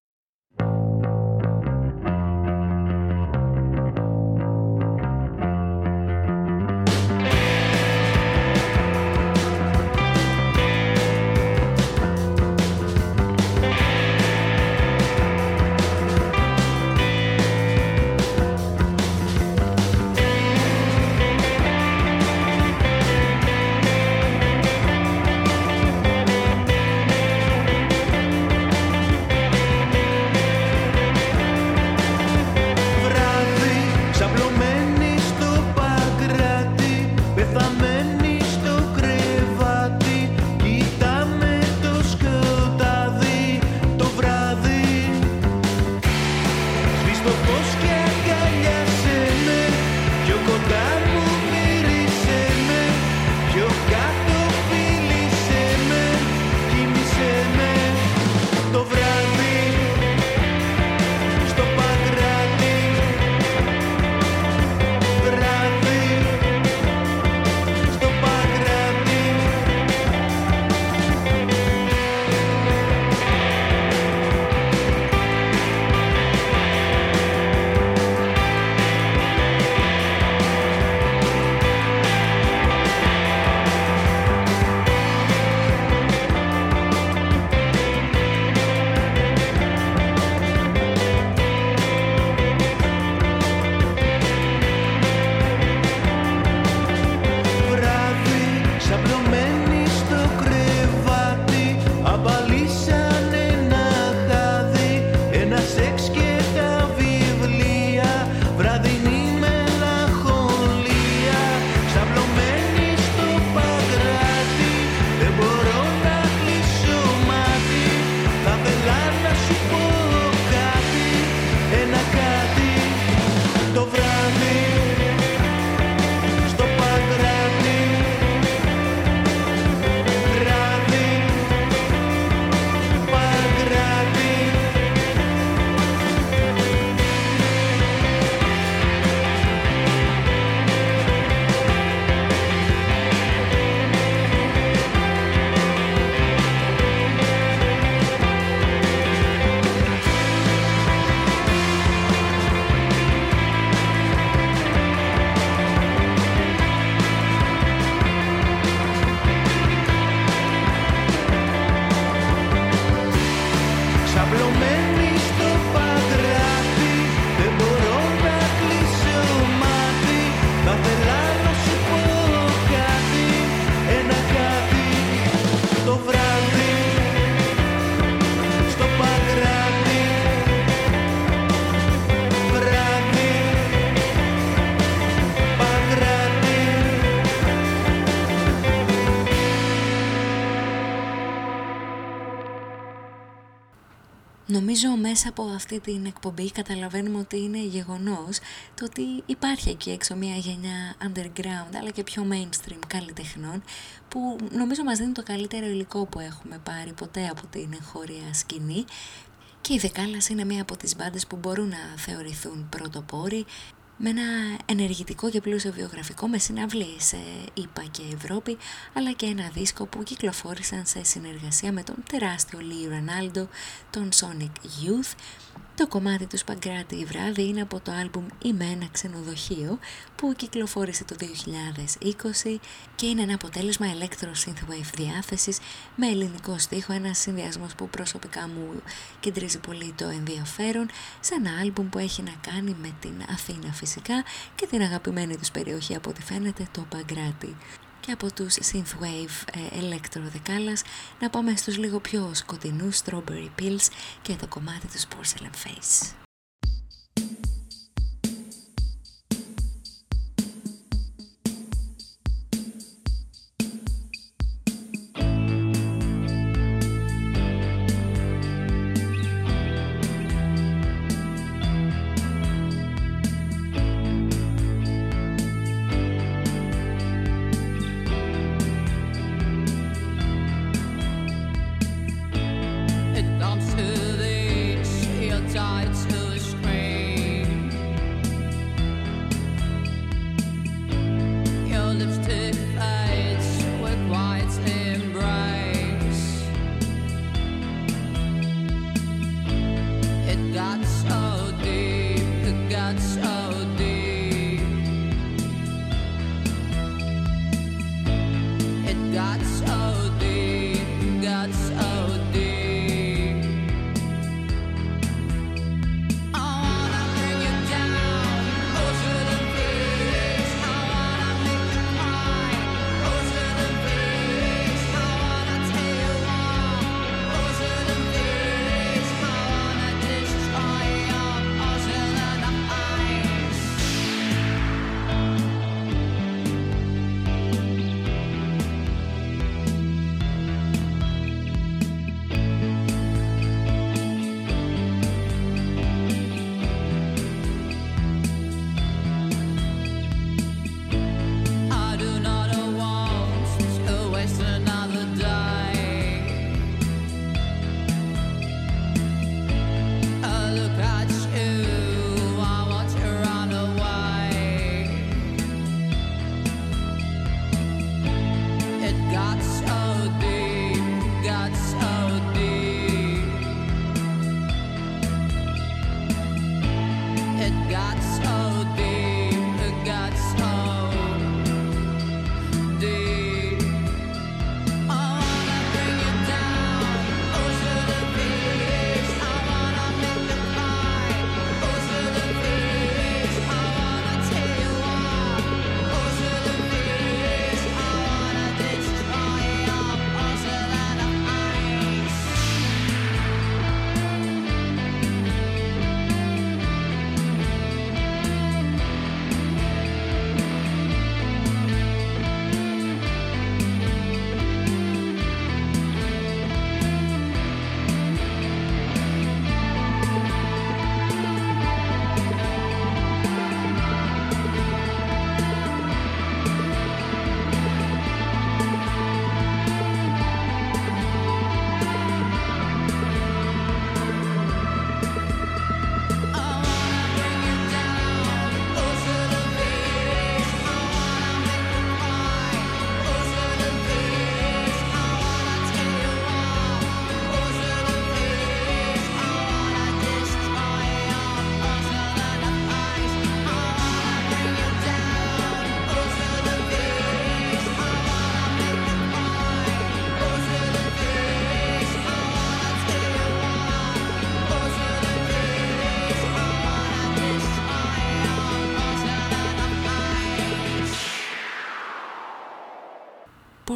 B: Νομίζω μέσα από αυτή την εκπομπή καταλαβαίνουμε ότι είναι γεγονός το ότι υπάρχει εκεί έξω μια γενιά underground αλλά και πιο mainstream καλλιτεχνών που νομίζω μας δίνει το καλύτερο υλικό που έχουμε πάρει ποτέ από την εγχώρια σκηνή. Και η Δεκάλας είναι μία από τις μπάντες που μπορούν να θεωρηθούν πρωτοπόροι με ένα ενεργητικό και πλούσιο βιογραφικό με συναυλίες σε ΙΠΑ και Ευρώπη αλλά και ένα δίσκο που κυκλοφόρησαν σε συνεργασία με τον τεράστιο Λί Ρανάλντο, τον Sonic Youth το κομμάτι του Σπαγκράτη βράδυ είναι από το άλμπουμ «Είμαι ένα ξενοδοχείο» που κυκλοφόρησε το 2020 και είναι ένα αποτέλεσμα electro synthwave διάθεσης με ελληνικό στίχο, ένας συνδυασμός που προσωπικά μου κεντρίζει πολύ το ενδιαφέρον σε ένα άλμπουμ που έχει να κάνει με την Αθήνα φυσικά και την αγαπημένη τους περιοχή από ό,τι φαίνεται το Παγκράτη και από τους synthwave ε, electro δεκάλας να πάμε στους λίγο πιο σκοτεινούς strawberry pills και το κομμάτι τους porcelain face.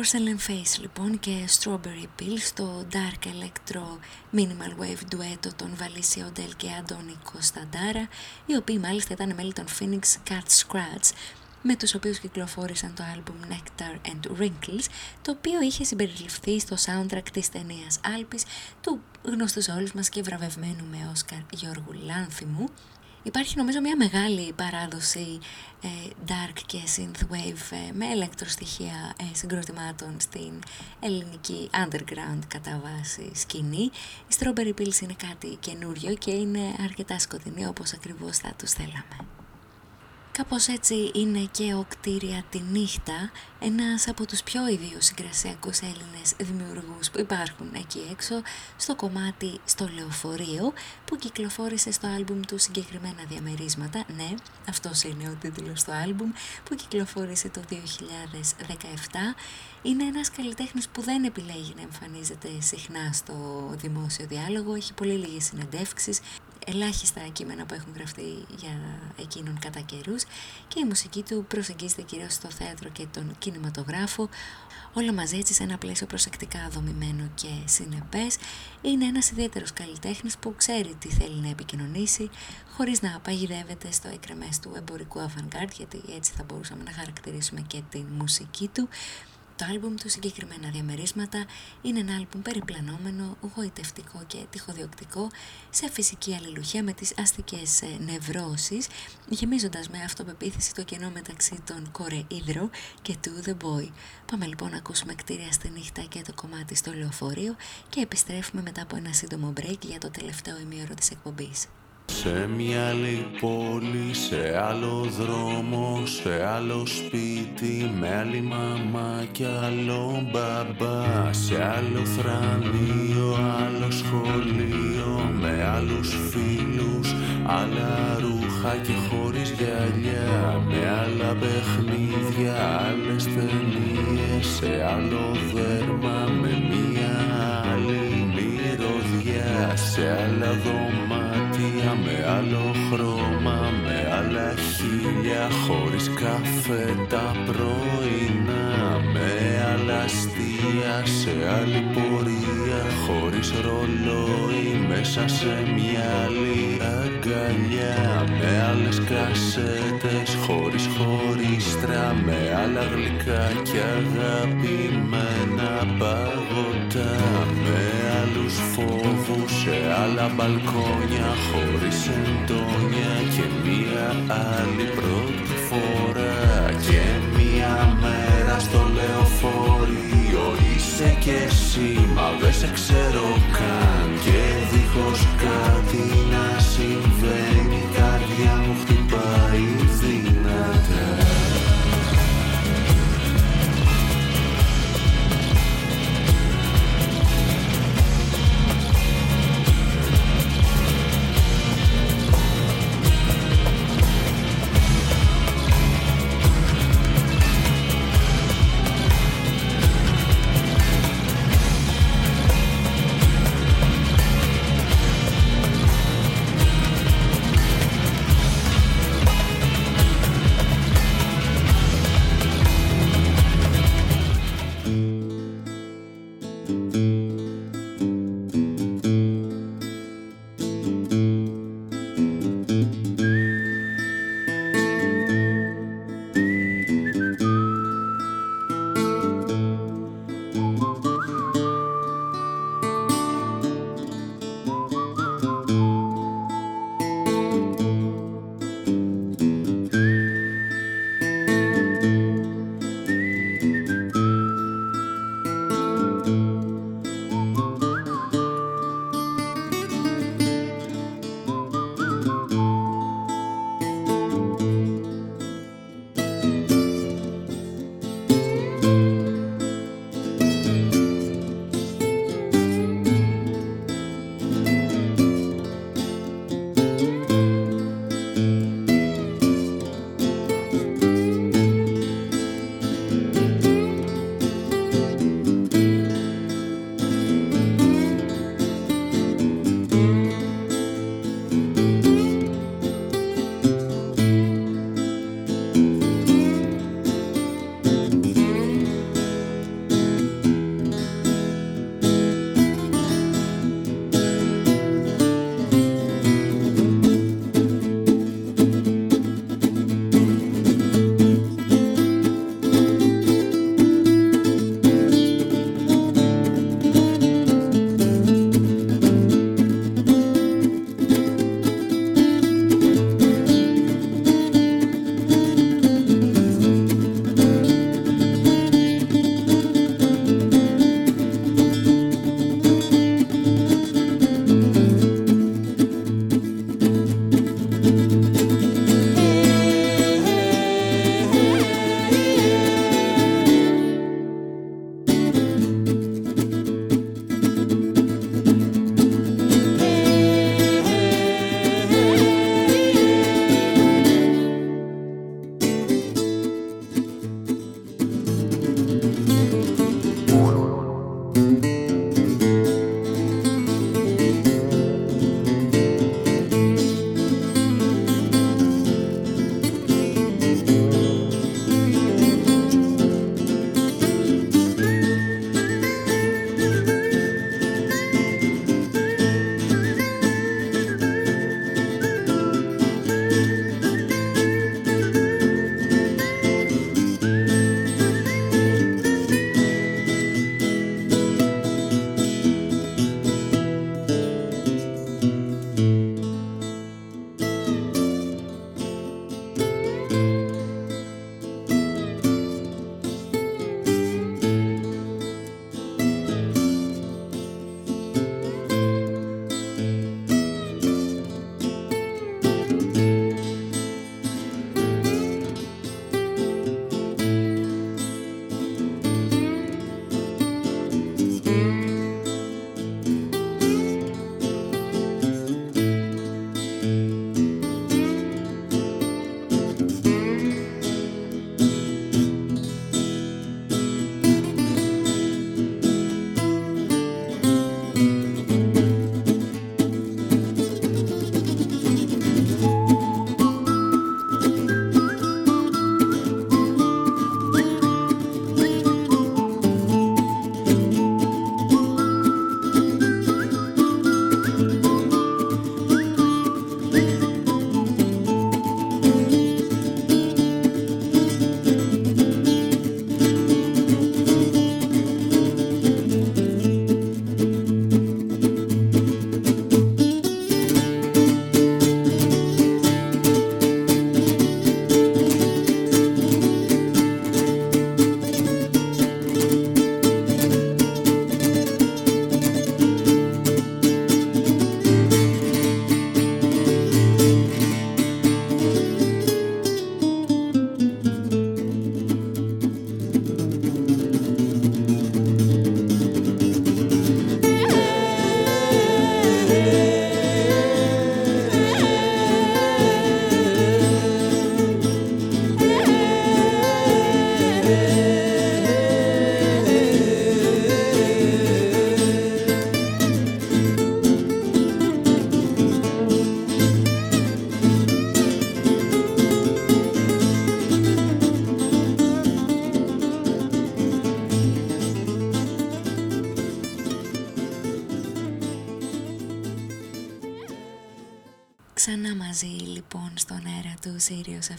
B: Porcelain Face λοιπόν και Strawberry Pill στο Dark Electro Minimal Wave duetto των Βαλίσια Οντέλ και Αντώνη Κωνσταντάρα οι οποίοι μάλιστα ήταν μέλη των Phoenix Cat Scratch με τους οποίους κυκλοφόρησαν το άλμπουμ Nectar and Wrinkles το οποίο είχε συμπεριληφθεί στο soundtrack της ταινίας Άλπης του γνωστού σε όλους μας και βραβευμένου με Όσκαρ Γιώργου Λάνθιμου Υπάρχει νομίζω μια μεγάλη παράδοση ε, dark και synthwave ε, με ηλεκτροστοιχεία ε, συγκροτημάτων στην ελληνική underground κατά βάση σκηνή. Η Strawberry Pills είναι κάτι καινούριο και είναι αρκετά σκοτεινή όπως ακριβώς θα τους θέλαμε. Κάπως έτσι είναι και ο κτίρια τη νύχτα, ένας από τους πιο ιδιοσυγκρασιακούς Έλληνες δημιουργούς που υπάρχουν εκεί έξω, στο κομμάτι στο λεωφορείο που κυκλοφόρησε στο άλμπουμ του συγκεκριμένα διαμερίσματα. Ναι, αυτός είναι ο τίτλος του άλμπουμ που κυκλοφόρησε το 2017. Είναι ένας καλλιτέχνης που δεν επιλέγει να εμφανίζεται συχνά στο δημόσιο διάλογο, έχει πολύ λίγες συνεντεύξεις, ελάχιστα κείμενα που έχουν γραφτεί για εκείνον κατά καιρούς και η μουσική του προσεγγίζεται κυρίως στο θέατρο και τον κινηματογράφο. Όλα μαζί έτσι σε ένα πλαίσιο προσεκτικά δομημένο και συνεπές. Είναι ένας ιδιαίτερος καλλιτέχνης που ξέρει τι θέλει να επικοινωνήσει χωρίς να παγιδεύεται στο εκρεμές του εμπορικού avant γιατί έτσι θα μπορούσαμε να χαρακτηρίσουμε και την μουσική του το άλμπουμ του συγκεκριμένα διαμερίσματα είναι ένα άλμπουμ περιπλανόμενο, γοητευτικό και τυχοδιοκτικό σε φυσική αλληλουχία με τις αστικές ε, νευρώσεις γεμίζοντας με αυτοπεποίθηση το κενό μεταξύ των Κορε Ίδρο και του The Boy. Πάμε λοιπόν να ακούσουμε κτίρια στη νύχτα και το κομμάτι στο λεωφορείο και επιστρέφουμε μετά από ένα σύντομο break για το τελευταίο ημίωρο της εκπομπής.
J: Σε μια άλλη πόλη, σε άλλο δρόμο, σε άλλο σπίτι Με άλλη μαμά και άλλο μπαμπά. Σε άλλο θρανείο, άλλο σχολείο Με άλλους φίλους, άλλα ρούχα και χωρίς γυαλιά. Με άλλα παιχνίδια, άλλες ταινίες Σε άλλο δέρμα, με μία άλλη μυρωδιά. Σε άλλα δωμάτια, με άλλο χρώμα Με άλλα χίλια, χωρίς καφέ τα πρωινά. Με άλλα αστεία, σε άλλη πορεία Χωρίς ρολόι, μέσα σε μια άλλη αγκαλιά Με άλλες κασέτες, χωρίς χωρίστρα Με άλλα γλυκά και αγαπημένα παγωτά. Με άλλους φόβους, σε άλλα μπαλκόνια Χωρίς εντόνια και μια άλλη πρώτη φορά. Και μια μέρα στο λεωφορείο Είσαι κι εσύ, μα δεν σε ξέρω καν. Και δίχως κάτι να συμβαίνει. Η καρδιά μου χτυπάει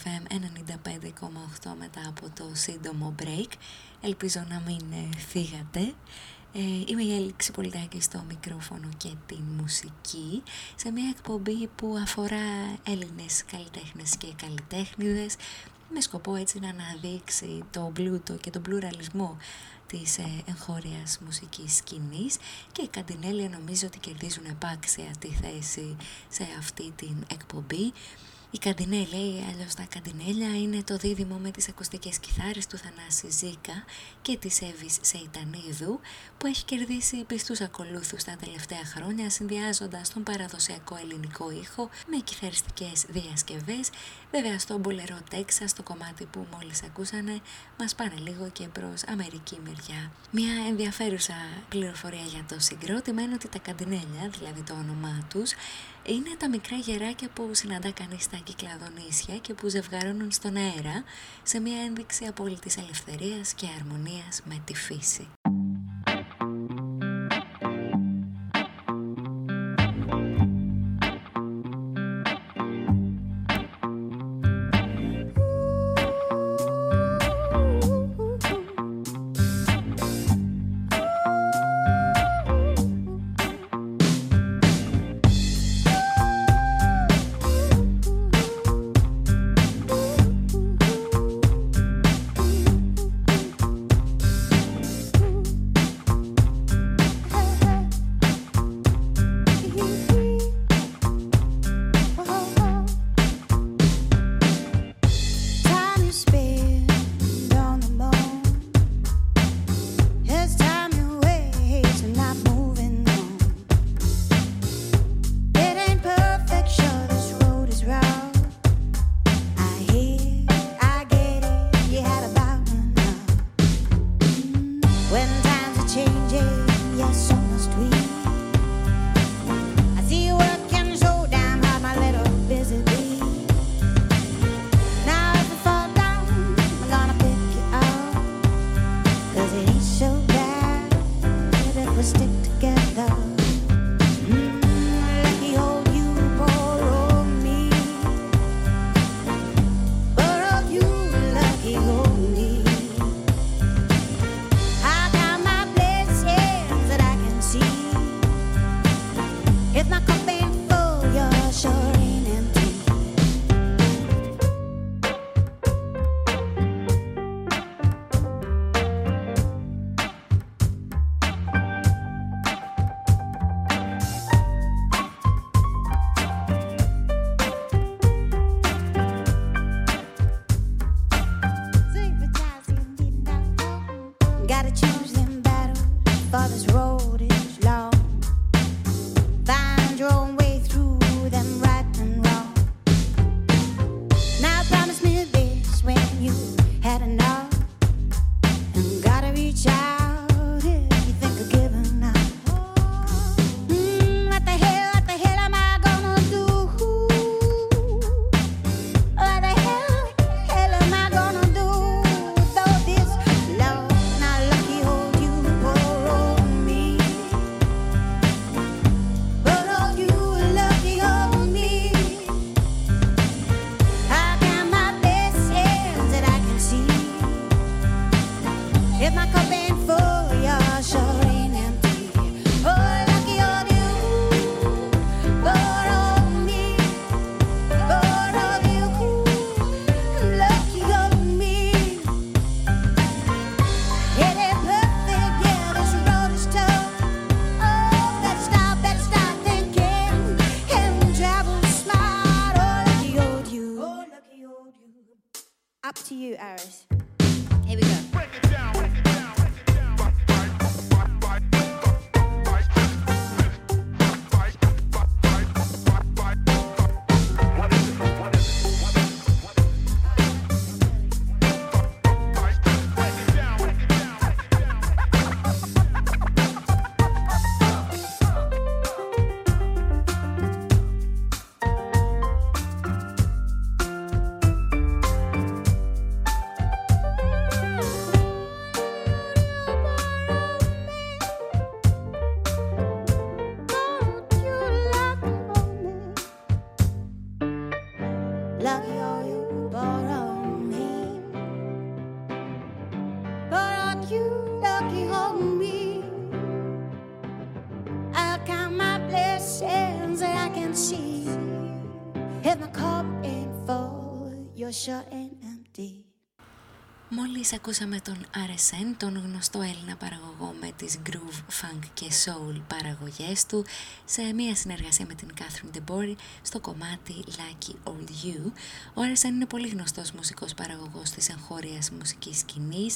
K: FM 95,8 μετά από το σύντομο break. Ελπίζω να μην ε, φύγατε. Ε, είμαι η Έλλη Ξυπολιτάκη στο μικρόφωνο και την μουσική σε μια εκπομπή που αφορά Έλληνες καλλιτέχνες και καλλιτέχνηδες με σκοπό έτσι να αναδείξει το πλούτο και τον πλουραλισμό της ε, εγχώριας μουσικής σκηνής και οι Καντινέλια νομίζω ότι κερδίζουν επάξια τη θέση σε αυτή την εκπομπή η Καντινέλια ή αλλιώς τα Καντινέλια είναι το δίδυμο με τις ακουστικές κιθάρες του Θανάση Ζήκα και της Εύης Σεϊτανίδου που έχει κερδίσει πιστούς ακολούθους τα τελευταία χρόνια συνδυάζοντας τον παραδοσιακό ελληνικό ήχο με κιθαριστικές διασκευές βέβαια στο μπολερό Τέξας στο κομμάτι που μόλις ακούσανε μας πάνε λίγο και προς Αμερική μεριά. Μια ενδιαφέρουσα πληροφορία για το συγκρότημα είναι ότι τα Καντινέλια, δηλαδή το όνομά τους, είναι τα μικρά γεράκια που συναντά κανείς στα κυκλαδονήσια και που ζευγαρώνουν στον αέρα σε μια ένδειξη απόλυτης ελευθερίας και αρμονίας με τη φύση.
E: You're sure ain't empty.
B: Μόλις ακούσαμε τον RSN, τον γνωστό Έλληνα παραγωγό με τις groove, funk και soul παραγωγές του σε μια συνεργασία με την Catherine DeBory στο κομμάτι Lucky Old You. Ο RSN είναι πολύ γνωστός μουσικός παραγωγός της εγχώριας μουσικής σκηνής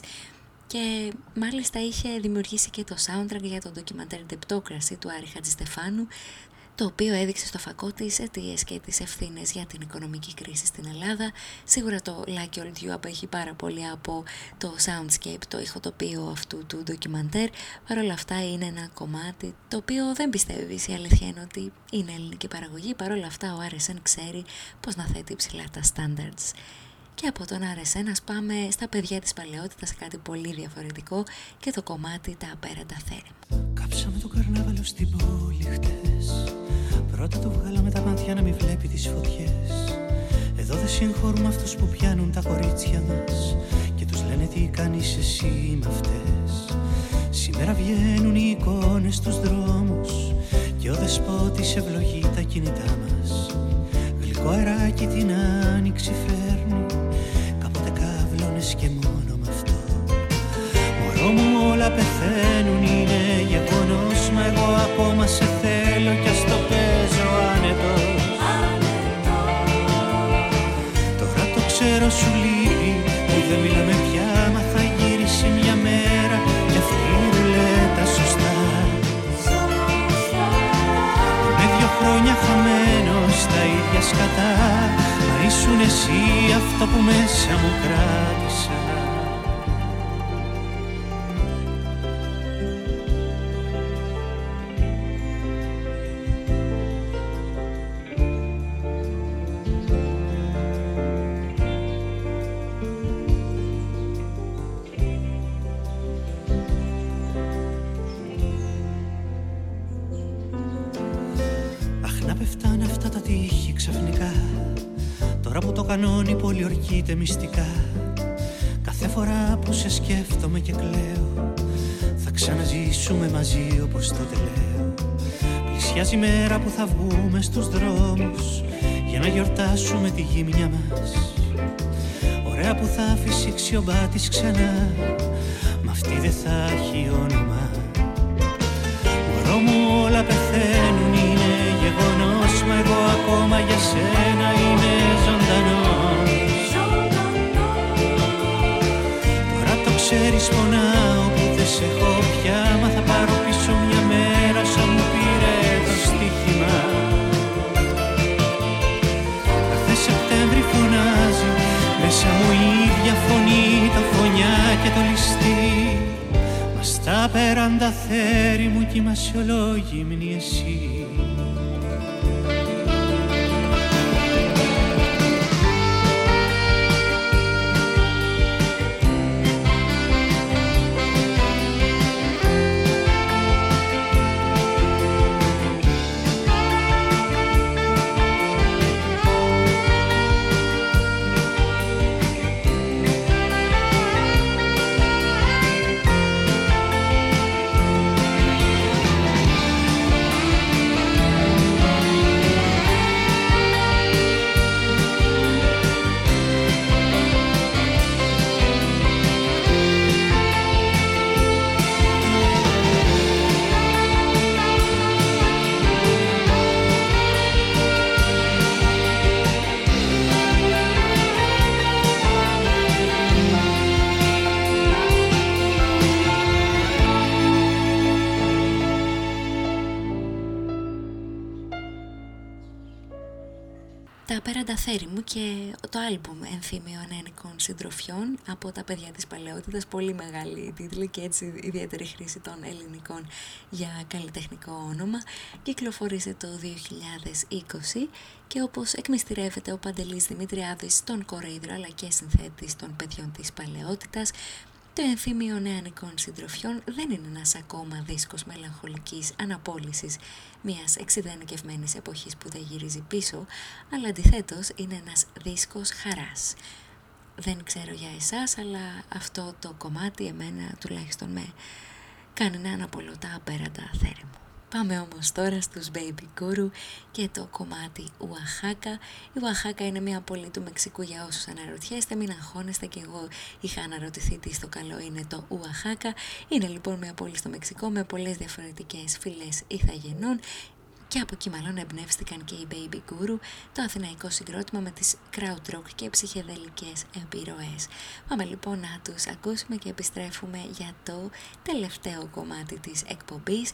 B: και μάλιστα είχε δημιουργήσει και το soundtrack για το ντοκιμαντέρ Deptocracy του Άρη Χατζηστεφάνου το οποίο έδειξε στο φακό τις αιτίες και τις ευθύνες για την οικονομική κρίση στην Ελλάδα. Σίγουρα το Lucky Old You απέχει πάρα πολύ από το soundscape, το ηχοτοπίο αυτού του ντοκιμαντέρ. Παρ' όλα αυτά είναι ένα κομμάτι το οποίο δεν πιστεύεις, η αλήθεια είναι ότι είναι ελληνική παραγωγή. Παρ' όλα αυτά ο RSN ξέρει πώς να θέτει ψηλά τα standards. Και από τον RSN ας πάμε στα παιδιά της παλαιότητας σε κάτι πολύ διαφορετικό και το κομμάτι τα απέραντα θέρη.
L: Κάψαμε το καρνάβαλο στην πόλη χτες. Πρώτα το βγάλαμε τα μάτια να μην βλέπει τις φωτιές. Εδώ δεν συγχωρούμε αυτούς που πιάνουν τα κορίτσια μας. Και τους λένε τι κάνεις εσύ με αυτές Σήμερα βγαίνουν οι εικόνες στους δρόμους Και ο δεσπότης ευλογεί τα κινητά μας. Γλυκό αεράκι την άνοιξη φέρνει Κάποτε κάβλωνες και μόνο με αυτό. Μωρό μου όλα πεθαίνουν είναι γεγονός Μα εγώ ακόμα σε θέλω κι ας το παίζω άνετος. Τώρα το ξέρω σου λείπει που δεν μιλάμε πια Μα θα γυρίσει μια μέρα κι αυτή η ρουλέτα σωστά. Με δυο χρόνια χαμένος στα ίδια σκατά. Μα ήσουν εσύ αυτό που μέσα μου κράτησα. Αχ να πεφτάνε αυτά τα τείχη ξαφνικά Τώρα που το κανόνι πολιορκείται μυστικά Κάθε φορά που σε σκέφτομαι και κλαίω Θα ξαναζήσουμε μαζί όπως τότε λέω. Πλησιάζει η μέρα που θα βγούμε στους δρόμους Για να γιορτάσουμε τη γύμνια μας. Ωραία που θα φυσήξει ο μπάτης ξανά Μα αυτή δεν θα έχει όνομα. Μωρό μου όλα πεθαίνουν είναι γεγονός Μα εγώ ακόμα για σένα είμαι ζωντανός. Τώρα το ξέρεις πονάω που δεν σε έχω πια Μα θα πάρω πίσω μια μέρα σαν μου πήρε το στοίχημα. Κάθε Σεπτέμβρη φωνάζει μέσα μου η ίδια φωνή το φωνιά και το ληστή. Μας στα πέραντα θέρη μου κοιμάσαι ολόγυμνη εσύ
B: άλμπουμ ενθύμιων ένικων συντροφιών από τα παιδιά της παλαιότητας, πολύ μεγάλη τίτλη και έτσι ιδιαίτερη χρήση των ελληνικών για καλλιτεχνικό όνομα, κυκλοφορήσε το 2020 και όπως εκμυστηρεύεται ο Παντελής Δημητριάδης, τον κορέιδρο αλλά και συνθέτης των παιδιών της παλαιότητας,
M: Το ενθύμιο νεανικών συντροφιών δεν είναι ένας ακόμα δίσκος μελαγχολικής αναπόλυσης μιας εξειδανικευμένης εποχής που δεν γυρίζει πίσω, αλλά αντιθέτως είναι ένας δίσκος χαράς. Δεν ξέρω για εσάς, αλλά αυτό το κομμάτι εμένα τουλάχιστον με κάνει να αναπολώ τα απέραντα θέρη Πάμε όμως τώρα στους Baby Guru και το κομμάτι Ουαχάκα. Η Ουαχάκα είναι μια πόλη του Μεξικού για όσους αναρωτιέστε, μην αγχώνεστε και εγώ είχα αναρωτηθεί τι στο καλό είναι το Ουαχάκα. Είναι λοιπόν μια πόλη στο Μεξικό με πολλές διαφορετικές φυλές ηθαγενών και από εκεί μάλλον εμπνεύστηκαν και οι Baby Guru, το αθηναϊκό συγκρότημα με τις crowd rock και ψυχεδελικές επιρροές. Πάμε λοιπόν να τους ακούσουμε και επιστρέφουμε για το τελευταίο κομμάτι της εκπομπής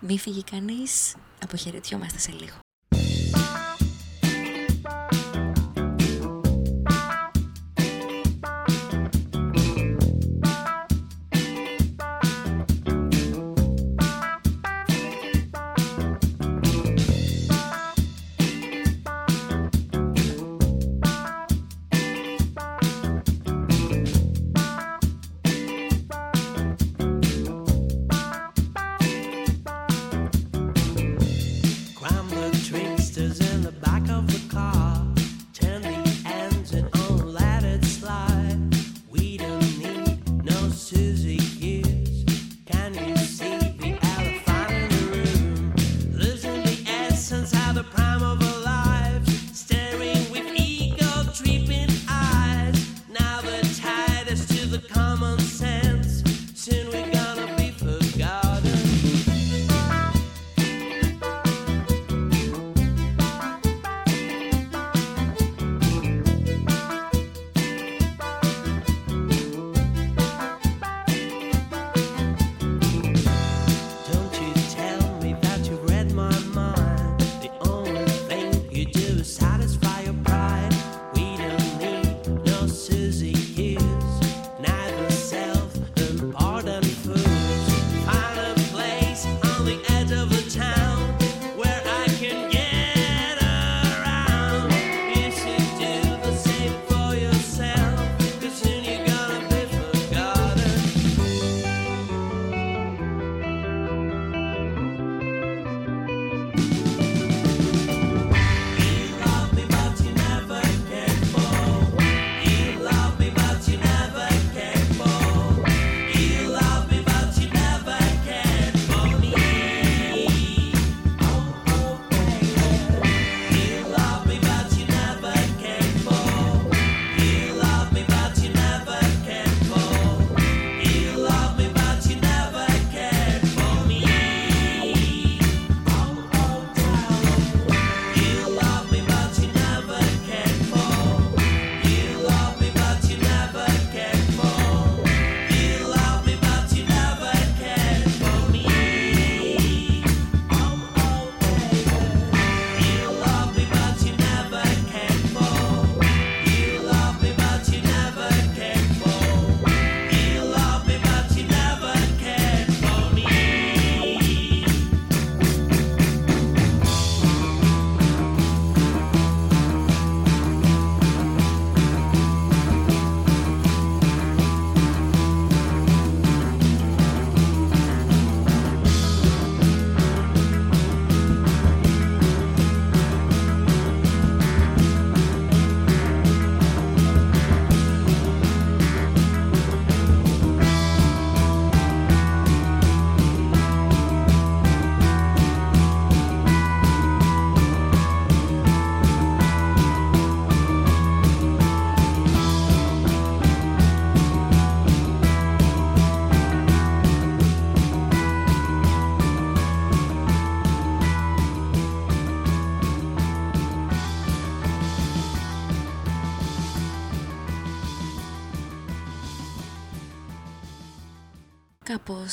M: μη φύγει κανείς, αποχαιρετιόμαστε σε λίγο.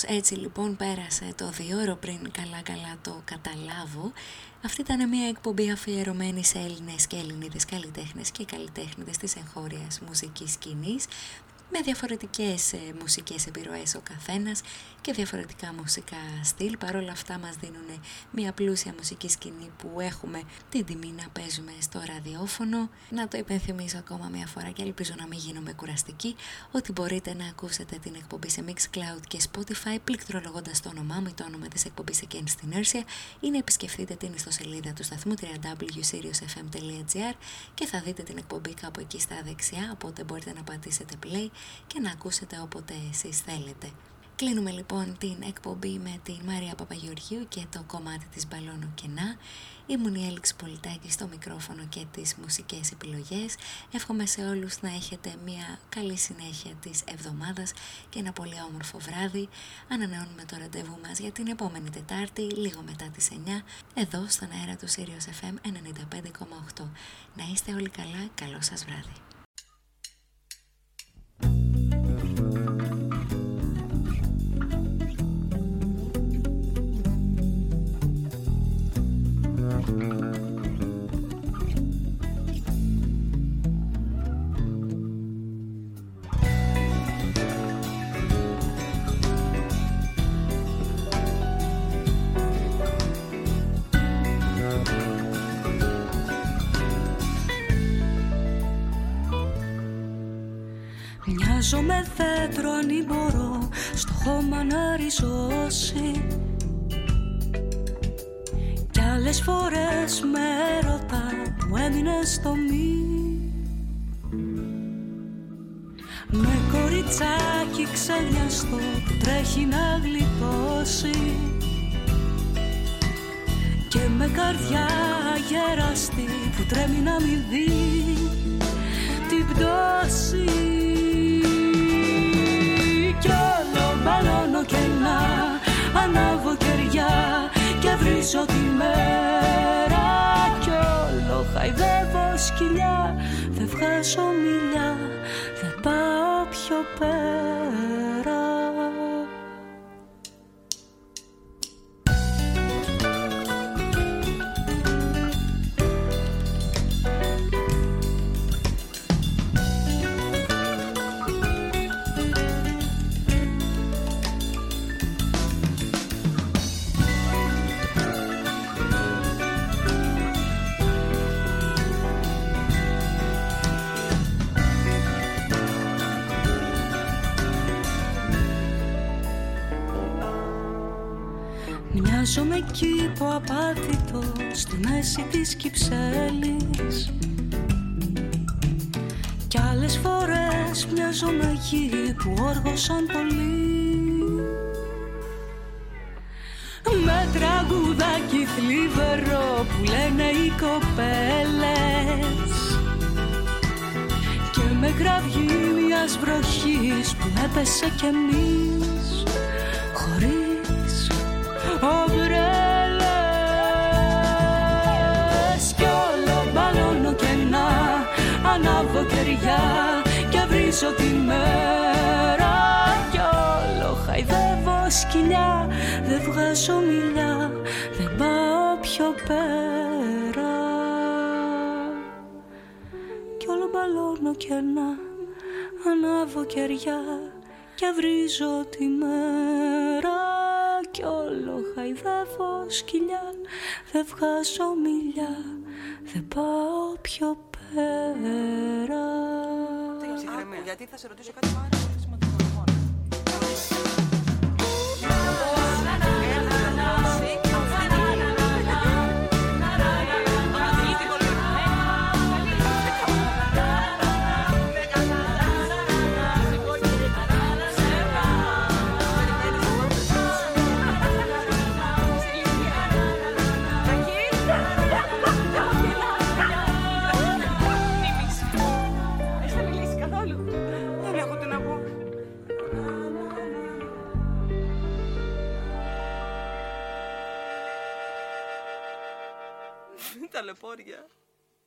M: Έτσι λοιπόν πέρασε το δύο πριν καλά καλά το καταλάβω. Αυτή ήταν μια εκπομπή αφιερωμένη σε Έλληνες και Ελληνίδες καλλιτέχνες και καλλιτέχνηδες της εγχώριας μουσικής σκηνής
B: με διαφορετικές ε, μουσικές επιρροές ο καθένας και διαφορετικά μουσικά στυλ. Παρ' όλα αυτά μας δίνουν μια πλούσια μουσική σκηνή που έχουμε την τιμή να παίζουμε στο ραδιόφωνο. Να το υπενθυμίσω ακόμα μια φορά και ελπίζω να μην γίνομαι κουραστική ότι μπορείτε να ακούσετε την εκπομπή σε Mixcloud και Spotify πληκτρολογώντας το όνομά μου ή το όνομα της εκπομπής Against Inertia ή να επισκεφτείτε την ιστοσελίδα του σταθμού www.siriusfm.gr και θα δείτε την εκπομπή κάπου εκεί στα δεξιά οπότε μπορείτε να πατήσετε play και να ακούσετε όποτε εσείς θέλετε. Κλείνουμε λοιπόν την εκπομπή με την Μαρία Παπαγεωργίου και το κομμάτι της Μπαλόνου Κενά. Ήμουν η Έλξη Πολιτάκη στο μικρόφωνο και τις μουσικές επιλογές. Εύχομαι σε όλους να έχετε μια καλή συνέχεια της εβδομάδας και ένα πολύ όμορφο βράδυ. Ανανεώνουμε το ραντεβού μας για την επόμενη Τετάρτη, λίγο μετά τις 9, εδώ στον αέρα του Sirius FM 95,8. Να είστε όλοι καλά, καλό σας βράδυ. Mm-hmm.
D: Μοιάζω με δέντρο αν μπορώ στο χώμα να ριζώσει. Κι άλλες φορές με ρωτά που έμεινε στο μη Με κοριτσάκι ξελιαστό που τρέχει να γλιτώσει. Και με καρδιά γεραστή που τρέμει να μην δει. Την πτώση κενά Ανάβω κεριά και βρίζω τη μέρα. Κι όλο χαϊδεύω σκυλιά Δεν βγάζω μιλιά, δεν πάω πιο πέρα Μοιάζω με κήπο απάτητο στη μέση της Κυψέλης. Κι άλλες φορές μοιάζω με γη που όργωσαν πολύ Με τραγουδάκι θλιβερό που λένε οι κοπέλες. Και με κραυγή μιας βροχής που έπεσε κι εμείς. Χωρίς ομπρέλες ανάβω κεριά και βρίζω τη μέρα κι όλο χαϊδεύω σκυλιά δεν βγάζω μιλιά δεν πάω πιο πέρα. Κι όλο μπαλώνω κενά ανάβω κεριά και βρίζω τη μέρα. Κι όλο χαϊδεύω σκυλιά δεν βγάζω μιλιά δεν πάω πιο πέρα
N: Γιατί θα σε ρωτήσω κάτι πάρα euforia.